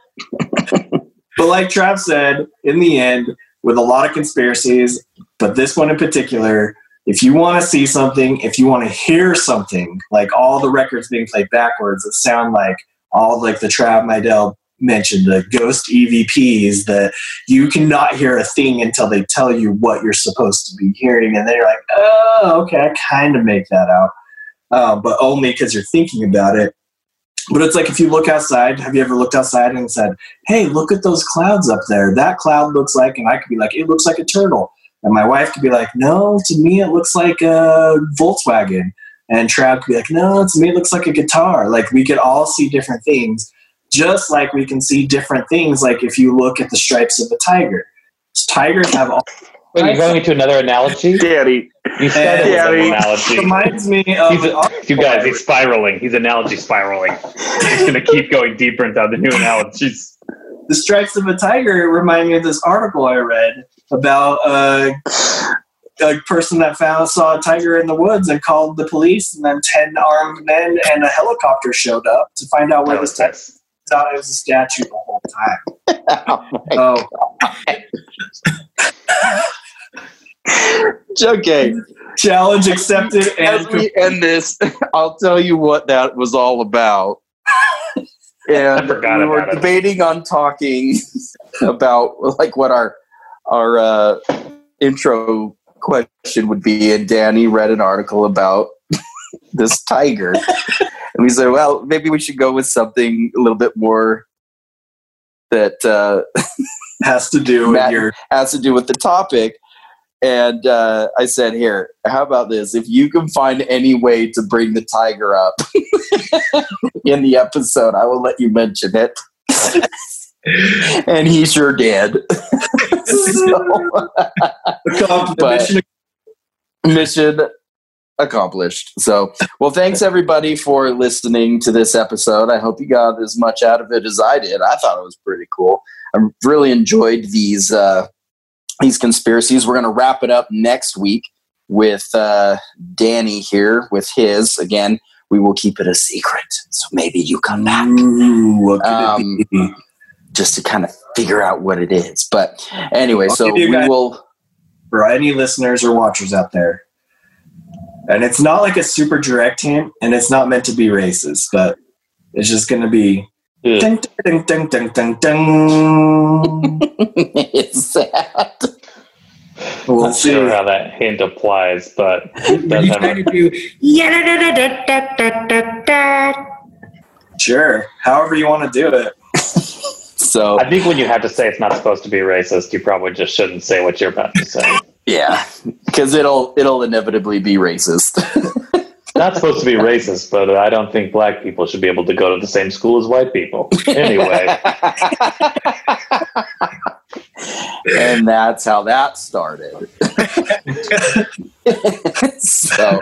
but like Trav said, in the end, with a lot of conspiracies, but this one in particular, if you want to see something, if you want to hear something, like all the records being played backwards that sound like all like the Trav Midell mentioned, the ghost EVPs, that you cannot hear a thing until they tell you what you're supposed to be hearing. And then you're like, oh, okay, I kind of make that out. Um, but only because you're thinking about it. But it's like if you look outside, have you ever looked outside and said, hey, look at those clouds up there. That cloud looks like, and I could be like, it looks like a turtle. And my wife could be like, no, to me it looks like a Volkswagen. And Trav could be like, no, to me it looks like a guitar. Like we could all see different things, just like we can see different things. Like if you look at the stripes of a tiger, tigers have all. Wait, you're going into another analogy? daddy You started Yeah, with I an analogy. reminds me of. A, you guys, he's spiraling. He's analogy spiraling. He's going to keep going deeper into the new analogies. the stripes of a tiger remind me of this article I read about uh, a person that found saw a tiger in the woods and called the police, and then ten armed men and a helicopter showed up to find out where this was tiger. thought it was a statue the whole time. Oh my Oh, okay. challenge accepted. As we end this, I'll tell you what that was all about. And I forgot we were about it. debating on talking about like what our our uh, intro question would be, and Danny read an article about this tiger, and we said, well, maybe we should go with something a little bit more that uh, has to do with your has to do with the topic. And uh, I said, here, how about this? If you can find any way to bring the tiger up in the episode, I will let you mention it. And he sure did. so, But- mission. accomplished. So, well, thanks everybody for listening to this episode. I hope you got as much out of it as I did. I thought it was pretty cool. I really enjoyed these uh, these conspiracies. We're going to wrap it up next week with uh, Danny here with his. Again, we will keep it a secret, so maybe you come back Ooh, what could it be? just to kind of figure out what it is. But anyway, I'll so give we will. For any listeners or watchers out there, and it's not like a super direct hint, and it's not meant to be racist, but it's just going to be. Ugh. Ding, ding, ding, ding, ding, ding. it's sad. We'll Not see. sure how that hint applies, but Are you trying to do yeah Sure. However you want to do it. So I think when you have to say it's not supposed to be racist, you probably just shouldn't say what you're about to say. Yeah, because it'll it'll inevitably be racist. Not supposed to be racist, but I don't think black people should be able to go to the same school as white people. Anyway, and that's how that started. so,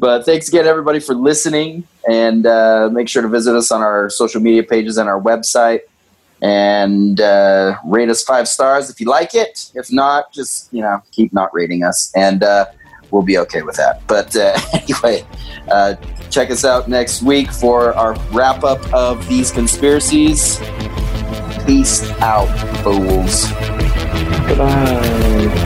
but thanks again, everybody, for listening, and uh, make sure to visit us on our social media pages and our website, and uh, rate us five stars if you like it. If not, just you know keep not rating us, and uh, we'll be okay with that. But uh, anyway. Uh, check us out next week for our wrap up of these conspiracies. Peace out, fools. goodbye.